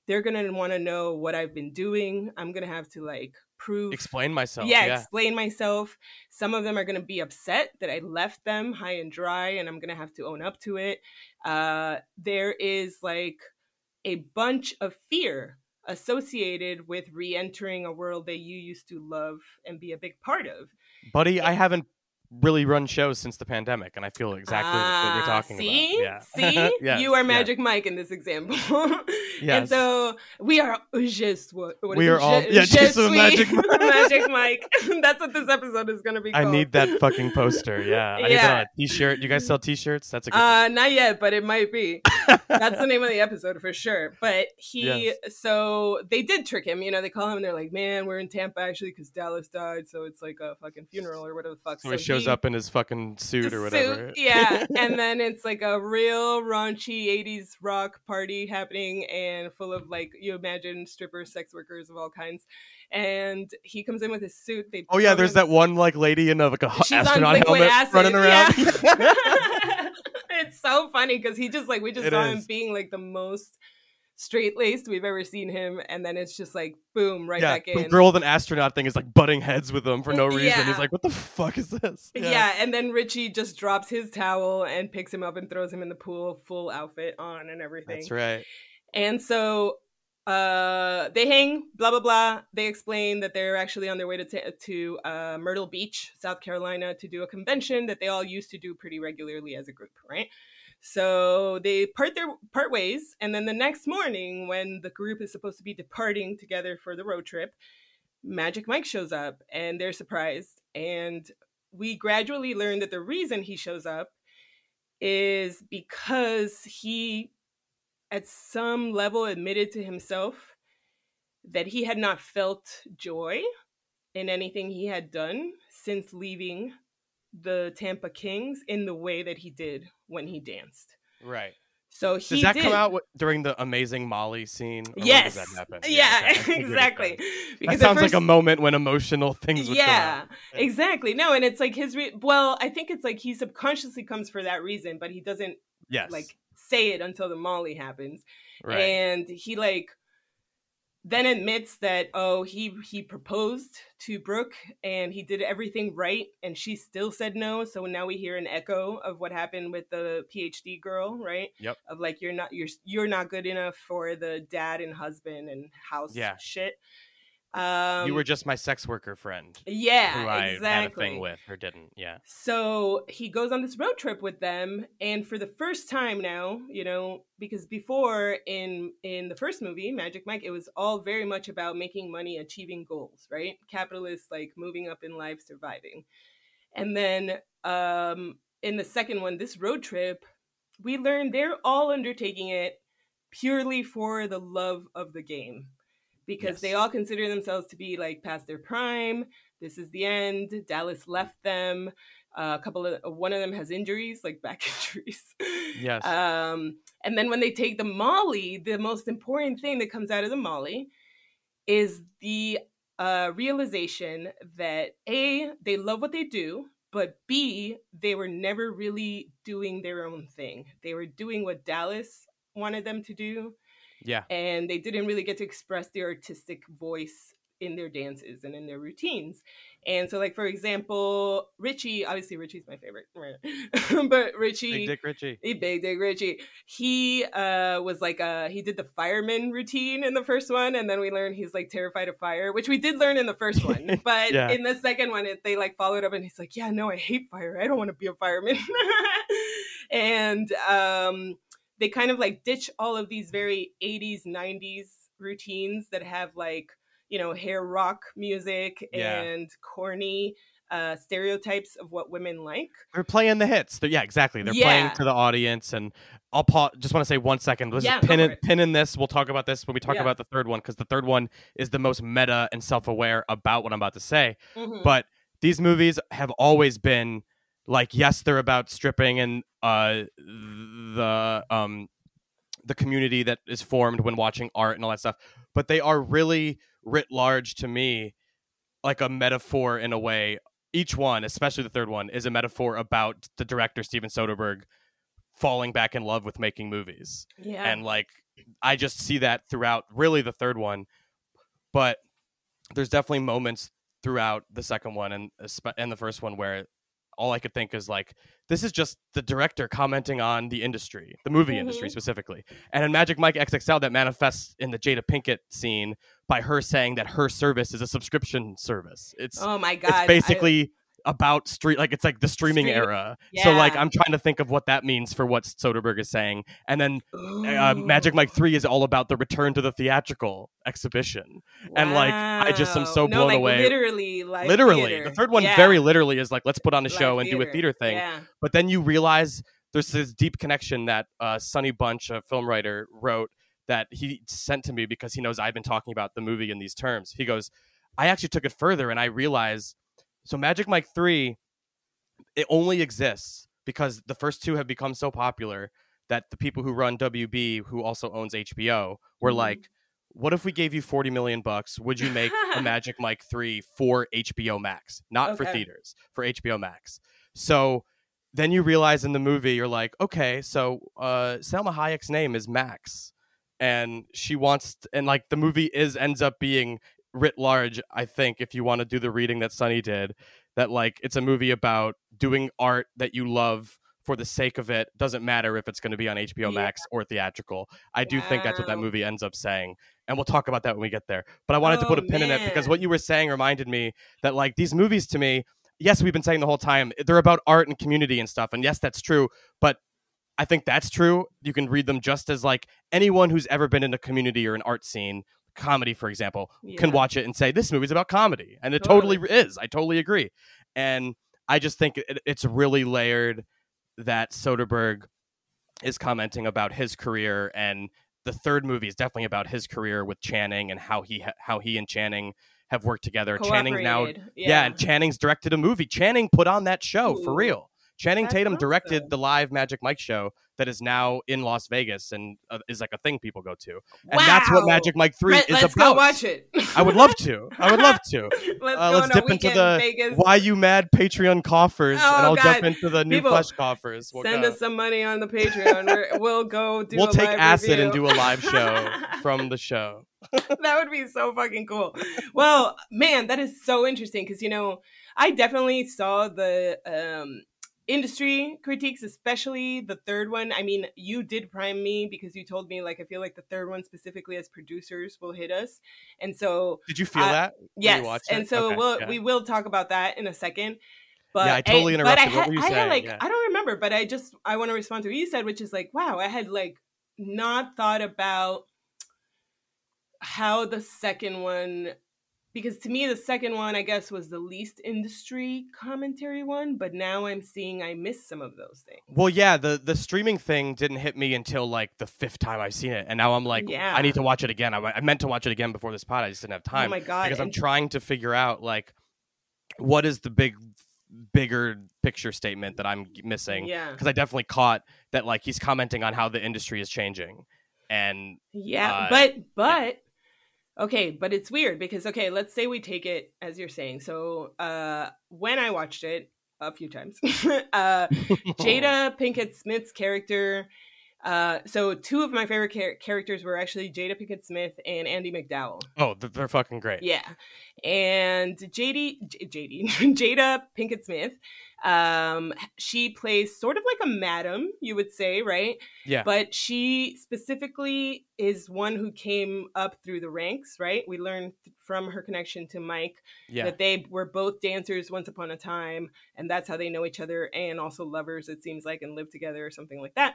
Speaker 3: they're going to want to know what I've been doing. I'm going to have to like prove.
Speaker 2: Explain myself.
Speaker 3: yeah,
Speaker 2: yeah.
Speaker 3: explain myself. Some of them are going to be upset that I left them high and dry, and I'm going to have to own up to it. Uh, there is like a bunch of fear associated with re-entering a world that you used to love and be a big part of.
Speaker 2: Buddy, I haven't really run shows since the pandemic, and I feel exactly what you're
Speaker 3: Ah,
Speaker 2: talking
Speaker 3: see?
Speaker 2: about.
Speaker 3: See,
Speaker 2: Yeah. Yes,
Speaker 3: you are
Speaker 2: yeah.
Speaker 3: Magic Mike in this example. and so we are suis- what is
Speaker 2: We
Speaker 3: it?
Speaker 2: are all-
Speaker 3: Je-
Speaker 2: yeah, just Magic Mike.
Speaker 3: Magic Mike. That's what this episode is going to be
Speaker 2: I need that fucking poster. Yeah, I need that
Speaker 3: Yeah.
Speaker 2: on a t-shirt. You guys sell t-shirts? That's a good.
Speaker 3: Uh, not yet, but it might be. That's the name of the episode for sure. But he,
Speaker 2: Yes.
Speaker 3: so they did trick him. You know, they call him and they're like, "Man, we're in Tampa actually because Dallas died, so it's like a fucking funeral or whatever the fuck."
Speaker 2: so he shows up in his fucking suit or whatever.
Speaker 3: Suit, yeah, and then it's like a real raunchy '80s rock party happening, and full of like you imagine strippers, sex workers of all kinds. And he comes in with his suit. They
Speaker 2: oh yeah, there's
Speaker 3: him-
Speaker 2: that one like lady in a, like a
Speaker 3: She's
Speaker 2: astronaut helmet
Speaker 3: acid,
Speaker 2: running around.
Speaker 3: yeah. it's so funny because he just like we just
Speaker 2: It
Speaker 3: saw him being like the most straight laced we've ever seen him, and then it's just like boom, right
Speaker 2: yeah,
Speaker 3: back in.
Speaker 2: the girl with an astronaut thing is like butting heads with him for no reason.
Speaker 3: Yeah.
Speaker 2: He's like, "What the fuck is this?"
Speaker 3: yeah. and then Richie just drops his towel and picks him up and throws him in the pool, full outfit on and everything.
Speaker 2: that's right.
Speaker 3: And so uh they hang blah blah blah. They explain that they're actually on their way to t- to uh, myrtle beach south carolina to do a convention that they all used to do pretty regularly as a group right? So they part their part ways and then the next morning when the group is supposed to be departing together for the road trip magic mike shows up and they're surprised and we gradually learn that the reason he shows up is because he at some level admitted to himself that he had not felt joy in anything he had done since leaving the Tampa Kings in the way that he did when he danced.
Speaker 2: Right.
Speaker 3: So he
Speaker 2: Does that
Speaker 3: did,
Speaker 2: come out w- during the amazing Molly scene?
Speaker 3: Yes.
Speaker 2: Happen?
Speaker 3: Yeah,
Speaker 2: okay. I figured it
Speaker 3: exactly. Because
Speaker 2: That sounds
Speaker 3: first-
Speaker 2: like a moment when emotional things would
Speaker 3: yeah exactly no and it's like his re- well i think it's like he subconsciously comes for that reason but he doesn't
Speaker 2: Yes.
Speaker 3: like say it until the molly happens
Speaker 2: right.
Speaker 3: and he like then admits that oh he he proposed to brooke and he did everything right and she still said no so now we hear an echo of what happened with the phd girl right
Speaker 2: Yep.
Speaker 3: of like you're not you're you're not good enough for the dad and husband and house
Speaker 2: Yeah.
Speaker 3: shit um
Speaker 2: you were just my sex worker friend
Speaker 3: yeah
Speaker 2: who I
Speaker 3: exactly
Speaker 2: had a thing with or didn't. Yeah.
Speaker 3: so he goes on this road trip with them, and for the first time now, you know, because before in in the first movie, Magic Mike, it was all very much about making money, achieving goals, right? Capitalists like moving up in life, surviving. And then um in the second one, this road trip, we learn they're all undertaking it purely for the love of the game. Because they all consider themselves to be like past their prime, this is the end. Dallas left them. Uh, a couple of one of them has injuries, like back injuries.
Speaker 2: Yes.
Speaker 3: Um, and then when they take the Molly, the most important thing that comes out of the Molly is the uh, realization that a they love what they do, but b they were never really doing their own thing. They were doing what Dallas wanted them to do,
Speaker 2: yeah.
Speaker 3: and they didn't really get to express their artistic voice in their dances and in their routines. And so, like for example, Richie, obviously Richie's my favorite, but Richie,
Speaker 2: Big Dick Richie.
Speaker 3: he big dick Richie. He uh was like uh he did the fireman routine in the first one, and then we learned he's like terrified of fire, which we did learn in the first one. But
Speaker 2: Yeah.
Speaker 3: in the second one, it, they like followed up, and he's like, "Yeah, no, I hate fire. I don't want to be a fireman." and um, they kind of like ditch all of these very '80s, '90s routines that have like you know hair rock music
Speaker 2: Yeah.
Speaker 3: and corny uh, stereotypes of what women like.
Speaker 2: They're playing the hits. They're, yeah, exactly. They're
Speaker 3: Yeah.
Speaker 2: playing to the audience. And I'll pause. Just want to say one second. Let's
Speaker 3: Yeah,
Speaker 2: just pin in, pin in this. We'll talk about this when we talk
Speaker 3: Yeah.
Speaker 2: about the third one because the third one is the most meta and self aware about what I'm about to say.
Speaker 3: Mhm.
Speaker 2: But these movies have always been like, yes, they're about stripping and uh, the um, the community that is formed when watching art and all that stuff. But they are really writ large to me, like a metaphor in a way. Each one, especially the third one, is a metaphor about the director Steven Soderbergh falling back in love with making movies
Speaker 3: yeah.
Speaker 2: and like I just see that throughout really the third one, but there's definitely moments throughout the second one and and the first one where all I could think is like this is just the director commenting on the industry, the movie industry
Speaker 3: Mhm.
Speaker 2: specifically. And in Magic Mike XXL that manifests in the Jada Pinkett scene by her saying that her service is a subscription service. It's
Speaker 3: Oh my god!
Speaker 2: it's
Speaker 3: I-
Speaker 2: basically about street like it's like the streaming
Speaker 3: Stream-
Speaker 2: era. So like I'm trying to think of what that means for what Soderbergh is saying. And then uh, Magic Mike 3 is all about the return to the theatrical exhibition. and, like, I just am so
Speaker 3: No,
Speaker 2: blown
Speaker 3: like,
Speaker 2: away.
Speaker 3: Literally, like
Speaker 2: literally. The third one very literally is like let's put on a show and do a theater thing.
Speaker 3: Yeah.
Speaker 2: But then you realize there's this deep connection that uh, Sonny Bunch, a film writer, wrote that he sent to me because he knows I've been talking about the movie in these terms. He goes, I actually took it further and I realized so Magic Mike 3, it only exists because the first two have become so popular that the people who run WB, who also owns HBO, were
Speaker 3: Mhm.
Speaker 2: like, what if we gave you 40 million bucks? Would you make a Magic Mike 3 for HBO Max? Not for theaters, for HBO Max. So then you realize in the movie you're like, okay, so uh, Salma Hayek's name is Max, and she wants and like the movie is ends up being writ large. I think if you want to do the reading that Sonny did, that like it's a movie about doing art that you love for the sake of it doesn't matter if it's going to be on HBO
Speaker 3: Yeah.
Speaker 2: Max or theatrical. I do think that's what that movie ends up saying. And we'll talk about that when we get there. But I wanted to put oh, a
Speaker 3: Oh,
Speaker 2: pin in it because what you were saying reminded me that like these movies to me, yes, we've been saying the whole time, they're about art and community and stuff. And yes, that's true, but I think that's true. You can read them just as like anyone who's ever been in a community or an art scene, comedy for example, can watch it and say this movie's about comedy. And it totally,
Speaker 3: Totally.
Speaker 2: is. I totally agree. And I just think it, it's really layered that Soderbergh is commenting about his career and the third movie is definitely about his career with Channing and how he ha- how he and Channing have worked together. Channing's now
Speaker 3: Cooperated.
Speaker 2: yeah. and Channing's directed a movie. Channing put on that show for real. Channing
Speaker 3: That's
Speaker 2: Tatum directed
Speaker 3: awesome.
Speaker 2: the live Magic Mike show that is now in Las Vegas and uh, is like a thing people go to. And that's what Magic Mike 3
Speaker 3: Brett,
Speaker 2: is
Speaker 3: let's
Speaker 2: about.
Speaker 3: go watch it.
Speaker 2: I would love to. I would love to.
Speaker 3: let's
Speaker 2: Uh, let's dip into the
Speaker 3: Vegas.
Speaker 2: Why You Mad Patreon coffers,
Speaker 3: Oh,
Speaker 2: and I'll jump into the new
Speaker 3: People,
Speaker 2: flesh coffers. We'll
Speaker 3: Send
Speaker 2: go.
Speaker 3: us some money on the Patreon. We're, we'll go do.
Speaker 2: we'll take acid and do a live show from the show.
Speaker 3: that would be so fucking cool. Well, man, that is so interesting because you know I definitely saw the um, industry critiques, especially the third one. I mean, you did prime me because you told me like I feel like the third one specifically as producers will hit us, and so
Speaker 2: Did you feel
Speaker 3: Uh,
Speaker 2: that?
Speaker 3: yes, and so
Speaker 2: Okay,
Speaker 3: we'll
Speaker 2: yeah.
Speaker 3: we will talk about that in a second. But
Speaker 2: Yeah, I totally
Speaker 3: but I
Speaker 2: interrupted. What
Speaker 3: had,
Speaker 2: were you
Speaker 3: I had like
Speaker 2: Yeah.
Speaker 3: I don't remember, but I just I want to respond to what you said, which is like, wow, I had like not thought about how the second one because to me the second one I guess was the least industry commentary one, but now I'm seeing I missed some of those things.
Speaker 2: Well, yeah, the the streaming thing didn't hit me until like the fifth time I've seen it, and now I'm like,
Speaker 3: Yeah.
Speaker 2: I need to watch it again. I, I meant to watch it again before this pod. I just didn't have time
Speaker 3: oh my god.
Speaker 2: because I'm trying to figure out like what is the big, bigger picture statement that I'm missing.
Speaker 3: yeah.
Speaker 2: Because I definitely caught that like he's commenting on how the industry is changing, and
Speaker 3: Yeah,
Speaker 2: Uh,
Speaker 3: but but okay, but it's weird because okay, let's say we take it as you're saying. So uh when I watched it a few times, uh Jada Pinkett Smith's character uh so two of my favorite char- characters were actually Jada Pinkett Smith and Andie MacDowell.
Speaker 2: oh, they're fucking great.
Speaker 3: Yeah. And JD J- JD Jada Pinkett Smith um she plays sort of like a madam, you would say, right?
Speaker 2: Yeah.
Speaker 3: but she specifically is one who came up through the ranks right we learned from her connection to mike
Speaker 2: yeah.
Speaker 3: that they were both dancers once upon a time and that's how they know each other and also lovers it seems like and live together or something like that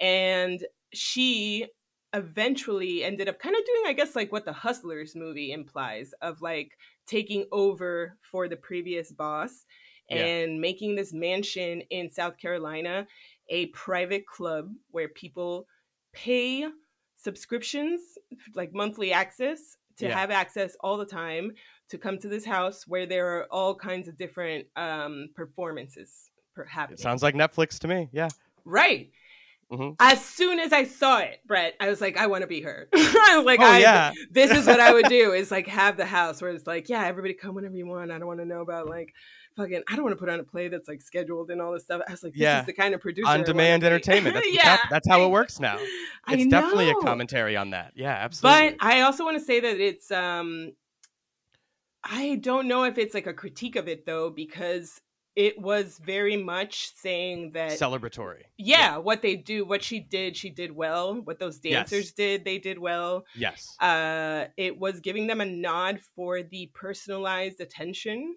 Speaker 3: and she eventually ended up kind of doing i guess like what the hustlers movie implies of like taking over for the previous boss
Speaker 2: Yeah.
Speaker 3: and making this mansion in south carolina a private club where people pay subscriptions like monthly access to
Speaker 2: Yeah.
Speaker 3: have access all the time to come to this house where there are all kinds of different um performances per- happening.
Speaker 2: It sounds like Netflix to me. Yeah.
Speaker 3: right.
Speaker 2: Mhm.
Speaker 3: As soon as I saw it, Brett, I was like, I want to be her. I was like,
Speaker 2: oh
Speaker 3: I,
Speaker 2: yeah.
Speaker 3: this is what I would do is like have the house where it's like, yeah, everybody come whenever you want. I don't want to know about like fucking I don't want to put on a play that's like scheduled and all this stuff. I was like, this
Speaker 2: Yeah.
Speaker 3: is the kind of producer
Speaker 2: on demand entertainment. That's,
Speaker 3: yeah.
Speaker 2: that's how it works now. It's definitely a commentary on that. Yeah, absolutely.
Speaker 3: But I also want to say that it's um I don't know if it's like a critique of it though because it was very much saying that
Speaker 2: Celebratory.
Speaker 3: yeah, what they do, what she did, she did well. What those
Speaker 2: Yes.
Speaker 3: dancers did, they did well.
Speaker 2: Yes.
Speaker 3: Uh it was giving them a nod for the personalized attention,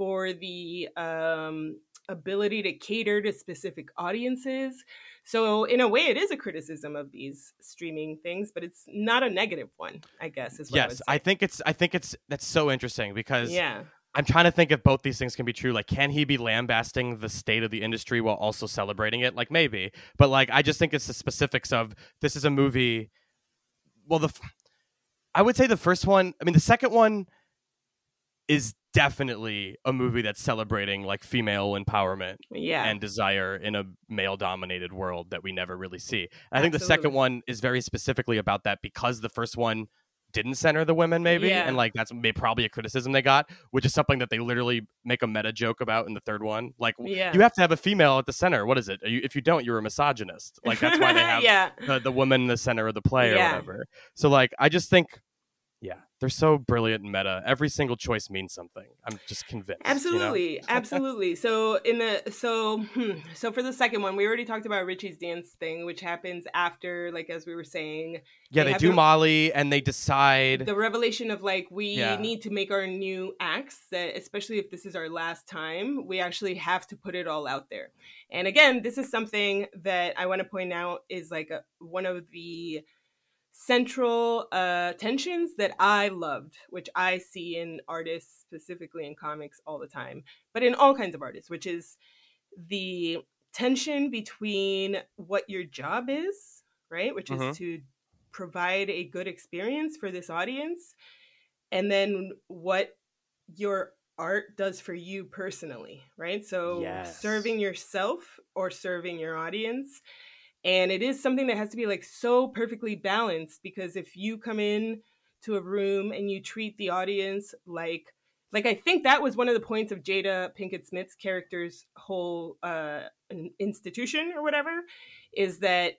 Speaker 3: for the um ability to cater to specific audiences. So in a way it is a criticism of these streaming things, but it's not a negative one, I guess is what I
Speaker 2: Yes,
Speaker 3: say.
Speaker 2: I think it's. I think it's. That's so interesting because
Speaker 3: yeah.
Speaker 2: I'm trying to think if both these things can be true. Like, can he be lambasting the state of the industry while also celebrating it? Like, maybe. But like, I just think it's the specifics of this is a movie. Well, the f- I would say the first one. I mean, the second one is definitely a movie that's celebrating like female empowerment
Speaker 3: Yeah.
Speaker 2: and desire in a male dominated world that we never really see. And I think the second one is very specifically about that because the first one didn't center the women maybe
Speaker 3: Yeah.
Speaker 2: and like that's may- probably a criticism they got which is something that they literally make a meta joke about in the third one like
Speaker 3: Yeah.
Speaker 2: you have to have a female at the center what is it Are you, if you don't you're a misogynist like that's why they have
Speaker 3: yeah.
Speaker 2: the, the woman in the center of the play or whatever so like i just think they're so brilliant in meta every single choice means something i'm just convinced you know?
Speaker 3: Absolutely, absolutely. So in the so hmm, so for the second one, we already talked about Richie's dance thing, which happens after, like as we were saying,
Speaker 2: yeah
Speaker 3: They
Speaker 2: they do molly and they decide
Speaker 3: the revelation of like we
Speaker 2: Yeah.
Speaker 3: need to make our new acts that especially if this is our last time we actually have to put it all out there and again this is something that i want to point out is like a, one of the central uh tensions that i loved which i see in artists specifically in comics all the time but in all kinds of artists which is the tension between what your job is right which
Speaker 2: Mhm.
Speaker 3: is to provide a good experience for this audience and then what your art does for you personally right so
Speaker 2: Yes.
Speaker 3: serving yourself or serving your audience and it is something that has to be like so perfectly balanced because if you come in to a room and you treat the audience like like i think that was one of the points of jada pinkett smith's character's whole uh in- institution or whatever is that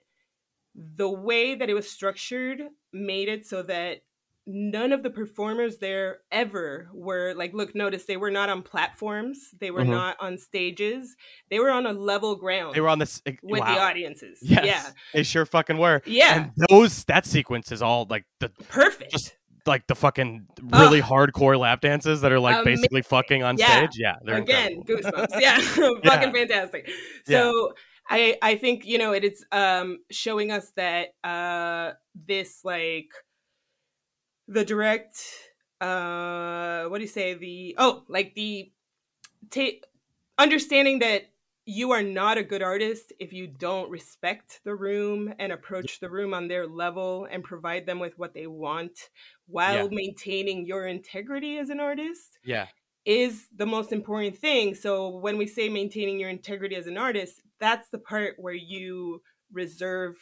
Speaker 3: the way that it was structured made it so that none of the performers there ever were like look notice they were not on platforms. They were
Speaker 2: Mhm.
Speaker 3: not on stages. They were on a level ground
Speaker 2: they were on this
Speaker 3: with
Speaker 2: wow.
Speaker 3: the audiences.
Speaker 2: Yes.
Speaker 3: Yeah.
Speaker 2: They sure fucking were.
Speaker 3: Yeah.
Speaker 2: And those that sequence is all like the
Speaker 3: perfect.
Speaker 2: just like the fucking really hardcore lap dances that are like
Speaker 3: Amazing.
Speaker 2: basically fucking on
Speaker 3: Yeah.
Speaker 2: stage? Yeah they're
Speaker 3: again
Speaker 2: incredible.
Speaker 3: goosebumps. Yeah. Fucking fantastic. So i i think you know it is um showing us that uh this like the direct uh what do you say? The oh like the ta- understanding that you are not a good artist if you don't respect the room and approach the room on their level and provide them with what they want while maintaining your integrity as an artist
Speaker 2: yeah.
Speaker 3: is the most important thing. So when we say maintaining your integrity as an artist, that's the part where you reserve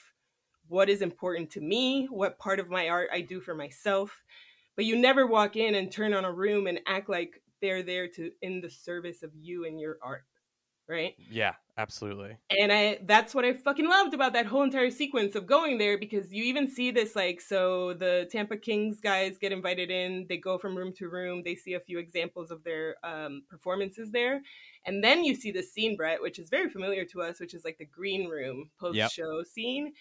Speaker 3: what is important to me, what part of my art I do for myself. But you never walk in and turn on a room and act like they're there to in the service of you and your art. Right?
Speaker 2: yeah absolutely
Speaker 3: and i that's what i fucking loved about that whole entire sequence of going there because you even see this like so the tampa kings guys get invited in they go from room to room they see a few examples of their um, performances there and then you see the scene brett which is very familiar to us which is like the green room post show scene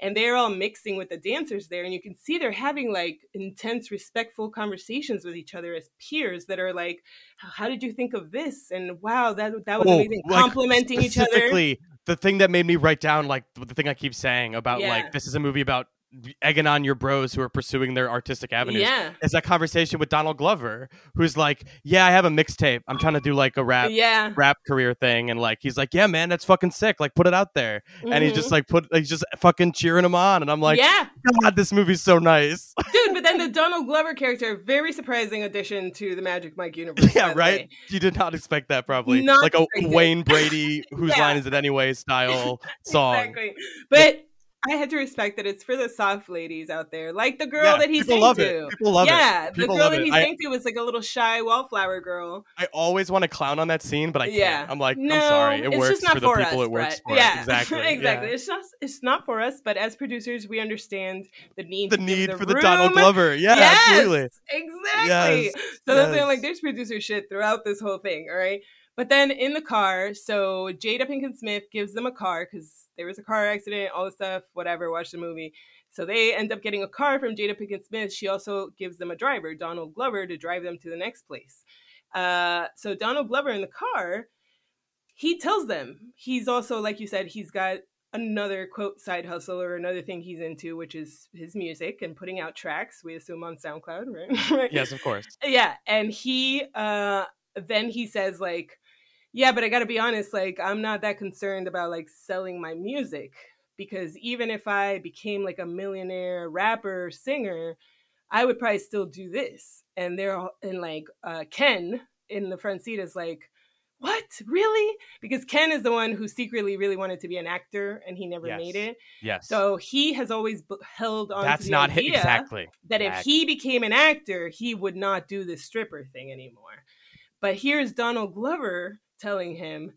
Speaker 3: and they're all mixing with the dancers there and you can see they're having like intense respectful conversations with each other as peers that are like how did you think of this and wow that that was
Speaker 2: Oh,
Speaker 3: amazing
Speaker 2: like,
Speaker 3: complimenting each other
Speaker 2: the thing that made me write down like the thing I keep saying about
Speaker 3: Yeah.
Speaker 2: like this is a movie about egging on your bros who are pursuing their artistic avenues.
Speaker 3: yeah
Speaker 2: It's that conversation with Donald Glover, who's like, "Yeah, I have a mixtape. I'm trying to do like a rap
Speaker 3: yeah
Speaker 2: rap career thing," and like he's like, "Yeah, man, that's fucking sick. Like, put it out there." And he's just like, put, he's just fucking cheering him on, and I'm like,
Speaker 3: Mm-hmm. yeah
Speaker 2: "God, this movie's so nice."
Speaker 3: dude but then the donald glover character very surprising addition to the magic mike universe
Speaker 2: yeah, right.
Speaker 3: way.
Speaker 2: You did not expect that, probably.
Speaker 3: Not
Speaker 2: like a. Wayne Brady, whose
Speaker 3: Yeah.
Speaker 2: line is it anyway? Style song.
Speaker 3: exactly but I had to respect that it's for the soft ladies out there, like the girl
Speaker 2: Yeah,
Speaker 3: that he
Speaker 2: people
Speaker 3: sang
Speaker 2: love
Speaker 3: to.
Speaker 2: it. People love
Speaker 3: yeah,
Speaker 2: it.
Speaker 3: the girl that he
Speaker 2: I-
Speaker 3: sang to was like a little shy wallflower girl.
Speaker 2: I always want to clown on that scene, but I can't.
Speaker 3: Yeah.
Speaker 2: I'm like,
Speaker 3: no,
Speaker 2: I'm sorry. It works
Speaker 3: just not
Speaker 2: for the
Speaker 3: for
Speaker 2: people
Speaker 3: us,
Speaker 2: it works for.
Speaker 3: Yeah,
Speaker 2: Exactly.
Speaker 3: exactly.
Speaker 2: yeah.
Speaker 3: It's not. It's not for us, but as producers, we understand the need.
Speaker 2: The need
Speaker 3: the
Speaker 2: for the. Donald Glover. Yeah,
Speaker 3: yes,
Speaker 2: absolutely.
Speaker 3: Exactly.
Speaker 2: Yes,
Speaker 3: So that's why I'm like, there's producer shit throughout this whole thing. All right. But then in the car, so Jada Pinkett Smith gives them a car because there was a car accident, all this stuff, whatever. Watch the movie. So they end up getting a car from Jada Pinkett Smith. She also gives them a driver, Donald Glover, to drive them to the next place. Uh, so Donald Glover in the car, he tells them he's also, like you said, he's got another quote side hustle or another thing he's into, which is his music and putting out tracks. We assume on SoundCloud, right? right?
Speaker 2: Yes, of course.
Speaker 3: yeah and he uh then he says like yeah but i gotta be honest like i'm not that concerned about like selling my music because even if i became like a millionaire rapper singer i would probably still do this and they're all and like uh ken in the front seat is like what? Really? Because Ken is the one who secretly really wanted to be an actor and he never
Speaker 2: Yes.
Speaker 3: made it.
Speaker 2: Yes.
Speaker 3: So he has always b- held on
Speaker 2: that's
Speaker 3: to the
Speaker 2: not
Speaker 3: idea
Speaker 2: exactly.
Speaker 3: that if he became an actor, he would not do this stripper thing anymore. But here's Donald Glover telling him,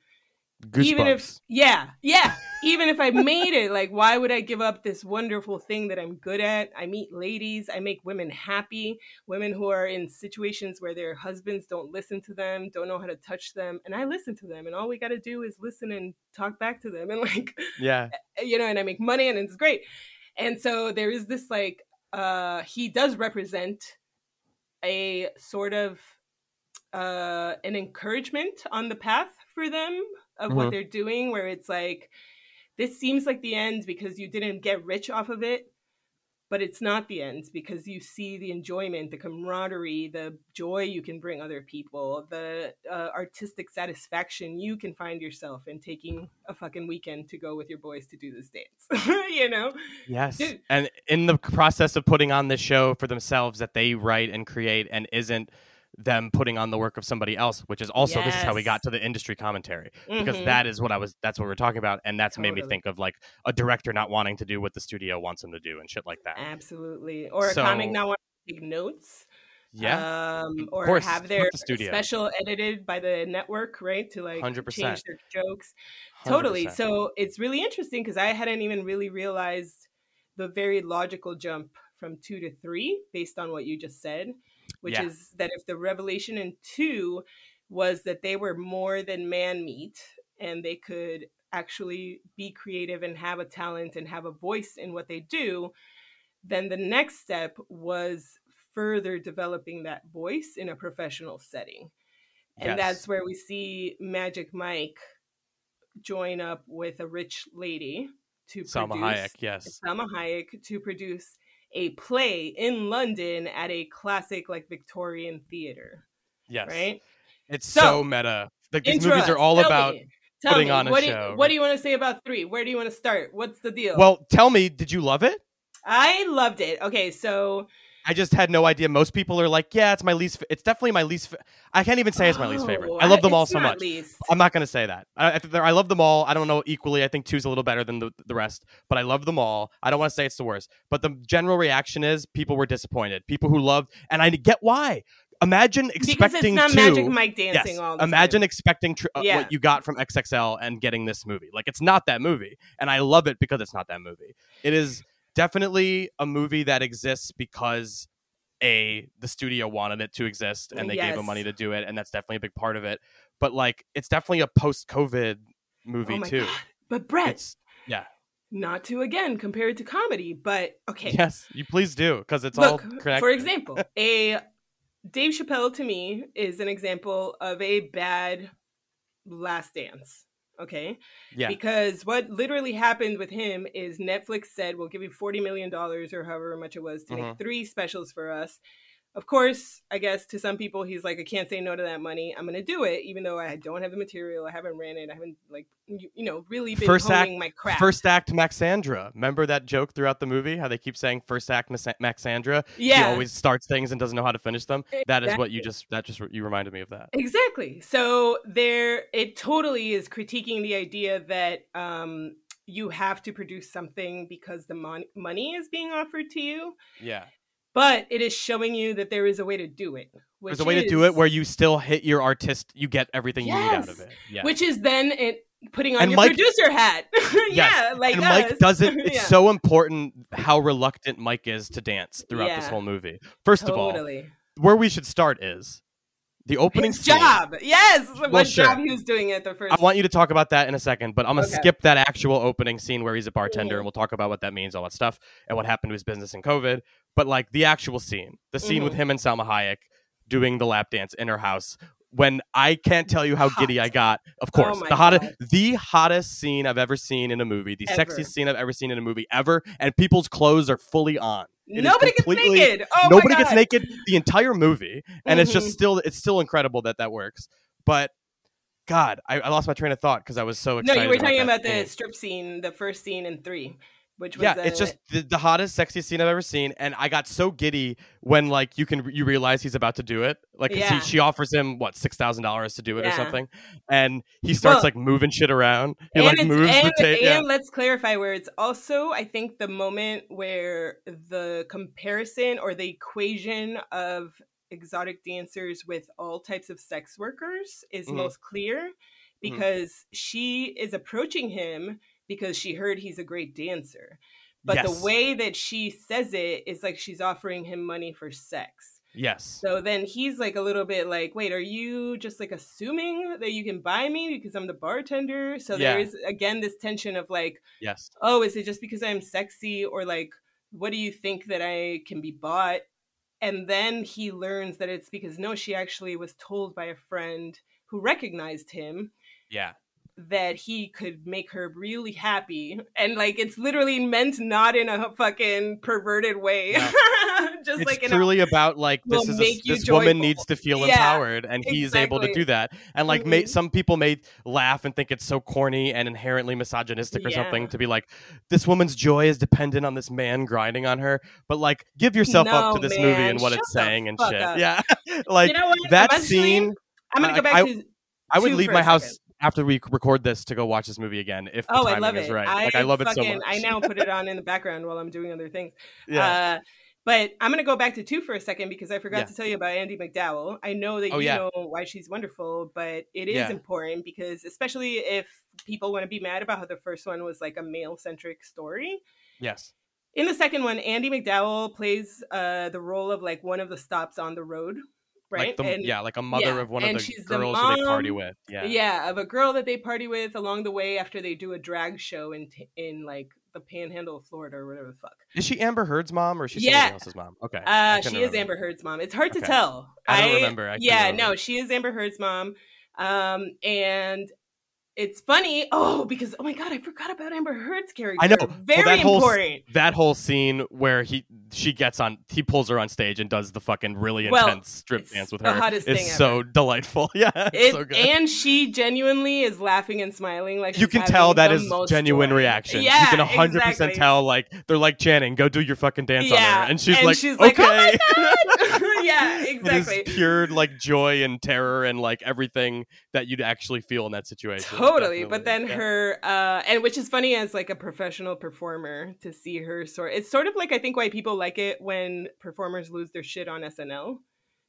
Speaker 3: even if yeah, yeah, even if I made it, like why would I give up this wonderful thing that I'm good at? I meet ladies, I make women happy, women who are in situations where their husbands don't listen to them, don't know how to touch them, and I listen to them, and all we got to do is listen and talk back to them, and like
Speaker 2: yeah.
Speaker 3: you know, and I make money and it's great. And so there is this like uh he does represent a sort of uh an encouragement on the path for them of what
Speaker 2: Mhm.
Speaker 3: they're doing where it's like this seems like the end because you didn't get rich off of it but it's not the end because you see the enjoyment the camaraderie the joy you can bring other people the uh, artistic satisfaction you can find yourself in taking a fucking weekend to go with your boys to do this dance you know
Speaker 2: Yes.
Speaker 3: Dude.
Speaker 2: And in the process of putting on this show for themselves that they write and create and isn't them putting on the work of somebody else, which is also this is how we got to the industry commentary. Because
Speaker 3: Mhm.
Speaker 2: that is what I was that's what we're talking about. And that's made me think of like a director not wanting to do what the studio wants him to do and shit like that.
Speaker 3: absolutely or a comic not wanting to take notes
Speaker 2: Yeah.
Speaker 3: um, or
Speaker 2: course,
Speaker 3: have their
Speaker 2: the studio.
Speaker 3: special edited by the network, right? To like
Speaker 2: 100%.
Speaker 3: change their jokes. Totally.
Speaker 2: 100%.
Speaker 3: So it's really interesting because I hadn't even really realized the very logical jump from two to three based on what you just said, which
Speaker 2: Yeah.
Speaker 3: is that if the revelation in two was that they were more than man meat and they could actually be creative and have a talent and have a voice in what they do, then the next step was further developing that voice in a professional setting. And
Speaker 2: Yes.
Speaker 3: that's where we see Magic Mike join up with a rich lady to
Speaker 2: Salma
Speaker 3: produce
Speaker 2: Hayek, yes.
Speaker 3: Salma Hayek to produce a play in London at a classic like Victorian theater,
Speaker 2: Yes.
Speaker 3: right?
Speaker 2: It's
Speaker 3: So,
Speaker 2: so, meta. Like these movies are all about
Speaker 3: me. Tell
Speaker 2: putting
Speaker 3: me,
Speaker 2: on a
Speaker 3: what Do
Speaker 2: show,
Speaker 3: you, what do you want to say about three? Where do you want to start? What's the deal?
Speaker 2: Well, tell me, did you love it?
Speaker 3: I loved it. Okay, so
Speaker 2: I just had no idea. Most people are like, "Yeah, it's my least. Fa- it's definitely my least. Fa- I can't even say it's my least favorite.
Speaker 3: Oh,
Speaker 2: I love them all so much.
Speaker 3: Least.
Speaker 2: I'm not going to say that. I, I, think they're- I love them all. I don't know equally. I think two's a little better than the, the rest, but I love them all. I don't want to say it's the worst, but the general reaction is people were disappointed. People who loved, and I get why. Imagine
Speaker 3: because it's
Speaker 2: expecting
Speaker 3: not
Speaker 2: two.
Speaker 3: Magic Mike dancing
Speaker 2: yes,
Speaker 3: all the
Speaker 2: imagine
Speaker 3: time.
Speaker 2: expecting tr- uh,
Speaker 3: Yeah.
Speaker 2: what you got from XXL and getting this movie. Like it's not that movie, and I love it because it's not that movie. It is definitely a movie that exists because a the studio wanted it to exist and they gave them money to do it and that's definitely a big part of it but like it's definitely a post-covid movie
Speaker 3: oh
Speaker 2: too
Speaker 3: God. But Brett,
Speaker 2: it's yeah
Speaker 3: not to again compare it to comedy, but okay.
Speaker 2: yes you please do because it's
Speaker 3: Look,
Speaker 2: all connected
Speaker 3: for example, a Dave Chappelle to me is an example of a bad last dance. Okay.
Speaker 2: yeah
Speaker 3: Because what literally happened with him is Netflix said, we'll give you $40 million or however much it was to
Speaker 2: Mhm.
Speaker 3: make three specials for us. Of course, I guess to some people, he's like, I can't say no to that money. I'm going to do it, even though I don't have the material. I haven't ran it. I haven't, like, you, you know, really been
Speaker 2: First
Speaker 3: honing my craft.
Speaker 2: first act maxandra remember that joke throughout the movie how they keep saying first act maxandra he
Speaker 3: yeah.
Speaker 2: always starts things and doesn't know how to finish them that is what you just that just you reminded me of that
Speaker 3: Exactly. So there, it totally is critiquing the idea that um, you have to produce something because the mon- money is being offered to you,
Speaker 2: yeah
Speaker 3: but it is showing you that there is a way to do it.
Speaker 2: There's a way to do it where you still hit your artist you get everything you need out of it yeah
Speaker 3: which is then it putting on
Speaker 2: And
Speaker 3: your
Speaker 2: Mike-
Speaker 3: producer hat. yeah, like
Speaker 2: and Mike does it. It's
Speaker 3: Yeah.
Speaker 2: so important how reluctant Mike is to dance throughout this whole movie. First of all, where we should start is the opening
Speaker 3: His
Speaker 2: scene.
Speaker 3: job. Yes, what
Speaker 2: sure.
Speaker 3: job he was doing at the first.
Speaker 2: I want you to talk about that in a second, but I'm gonna
Speaker 3: Okay.
Speaker 2: skip that actual opening scene where he's a bartender,
Speaker 3: Mhm.
Speaker 2: and we'll talk about what that means, all that stuff, and what happened to his business in COVID. But like the actual scene, the scene with
Speaker 3: Mhm.
Speaker 2: him and Salma Hayek doing the lap dance in her house. When I can't tell you how giddy I got, of course,
Speaker 3: Oh
Speaker 2: the hottest,
Speaker 3: God.
Speaker 2: the hottest scene I've ever seen in a movie, the
Speaker 3: Ever.
Speaker 2: sexiest scene I've ever seen in a movie ever, and people's clothes are fully on. It
Speaker 3: Nobody gets naked. Oh my
Speaker 2: Nobody gets naked the entire movie, and it's just
Speaker 3: Mhm.
Speaker 2: still it's still incredible that that works. But God, I, I lost my train of thought because I was so excited.
Speaker 3: No, you were talking
Speaker 2: that
Speaker 3: about the strip scene, the first scene in three. Which was
Speaker 2: yeah,
Speaker 3: a,
Speaker 2: it's just the, the hottest, sexiest scene I've ever seen, and I got so giddy when like you can you realize he's about to do it. Like
Speaker 3: Yeah.
Speaker 2: he, she offers him what six thousand dollars to do it or something, and he starts
Speaker 3: Well,
Speaker 2: like moving shit around. He
Speaker 3: and
Speaker 2: like moves
Speaker 3: and,
Speaker 2: the tape. Yeah.
Speaker 3: and let's clarify where it's also I think the moment where the comparison or the equation of exotic dancers with all types of sex workers is
Speaker 2: Mhm.
Speaker 3: most clear because she is approaching him because she heard he's a great dancer. But
Speaker 2: Yes.
Speaker 3: the way that she says it is like she's offering him money for sex.
Speaker 2: Yes.
Speaker 3: So then he's like a little bit like, wait, are you just like assuming that you can buy me because I'm the bartender? So
Speaker 2: Yeah.
Speaker 3: there is again this tension of like,
Speaker 2: yes.
Speaker 3: oh, is it just because I'm sexy or like, what do you think that I can be bought? And then he learns that it's because no, she actually was told by a friend who recognized him
Speaker 2: Yeah.
Speaker 3: That he could make her really happy and like it's literally meant not in a fucking perverted way just
Speaker 2: It's
Speaker 3: like in a
Speaker 2: truly about like this is a, this woman needs to feel
Speaker 3: Yeah,
Speaker 2: empowered, and he's able to do that. And like, may,
Speaker 3: Mhm.
Speaker 2: some people may laugh and think it's so corny and inherently misogynistic or something to be like, this woman's joy is dependent on this man grinding on her. But like, give yourself up to this movie and what
Speaker 3: shut
Speaker 2: it's saying and shit.
Speaker 3: up.
Speaker 2: Yeah, like
Speaker 3: you know
Speaker 2: that
Speaker 3: Eventually,
Speaker 2: scene.
Speaker 3: i'm gonna go back
Speaker 2: I-
Speaker 3: to
Speaker 2: I would leave my house after we record this to go watch this movie again if the
Speaker 3: oh i
Speaker 2: timing
Speaker 3: love
Speaker 2: is
Speaker 3: it
Speaker 2: right.
Speaker 3: I
Speaker 2: like I love it so much.
Speaker 3: i now put it on in the background while i'm doing other things
Speaker 2: yeah.
Speaker 3: uh but I'm gonna go back to two for a second because I forgot
Speaker 2: Yeah.
Speaker 3: to tell you about Andie MacDowell. I know that
Speaker 2: Oh,
Speaker 3: you
Speaker 2: yeah.
Speaker 3: know why she's wonderful, but it is
Speaker 2: Yeah.
Speaker 3: important because especially if people want to be mad about how the first one was like a male centric story.
Speaker 2: yes.
Speaker 3: In the second one, Andie MacDowell plays uh, the role of like one of the stops on the road, right?
Speaker 2: Like the,
Speaker 3: and
Speaker 2: yeah, like a mother
Speaker 3: yeah,
Speaker 2: of one of the
Speaker 3: she's the
Speaker 2: girls who they party with. Yeah.
Speaker 3: yeah. of a girl that they party with along the way after they do a drag show in in like the Panhandle of Florida or whatever the fuck.
Speaker 2: Is she Amber Heard's mom or is she
Speaker 3: Yeah.
Speaker 2: somebody else's mom? Okay.
Speaker 3: Uh, she is. Amber Heard's mom. It's hard to tell.
Speaker 2: I don't remember. I
Speaker 3: yeah,
Speaker 2: remember.
Speaker 3: no, she is Amber Heard's mom. Um, and it's funny. Oh, because oh my god, I forgot about Amber Heard's character.
Speaker 2: I know. Well,
Speaker 3: Very
Speaker 2: that whole
Speaker 3: important.
Speaker 2: That whole scene where he she gets on he pulls her on stage and does the fucking really
Speaker 3: Well,
Speaker 2: intense strip dance with her.
Speaker 3: hottest
Speaker 2: is
Speaker 3: thing
Speaker 2: so delightful. Yeah. It's
Speaker 3: It,
Speaker 2: so good.
Speaker 3: and she genuinely is laughing and smiling like
Speaker 2: you can tell that is genuine
Speaker 3: joy.
Speaker 2: reaction.
Speaker 3: Yeah,
Speaker 2: you can 100% tell like they're like Channing, go do your fucking dance on her. And she's
Speaker 3: and
Speaker 2: like
Speaker 3: she's like, oh
Speaker 2: okay.
Speaker 3: "Oh yeah,
Speaker 2: It is
Speaker 3: exactly.
Speaker 2: pure like joy and terror and like everything that you'd actually feel in that situation.
Speaker 3: Totally, but then
Speaker 2: Yeah.
Speaker 3: her, uh, and which is funny as like a professional performer to see her sort. It's sort of like I think why people like it when performers lose their shit on SNL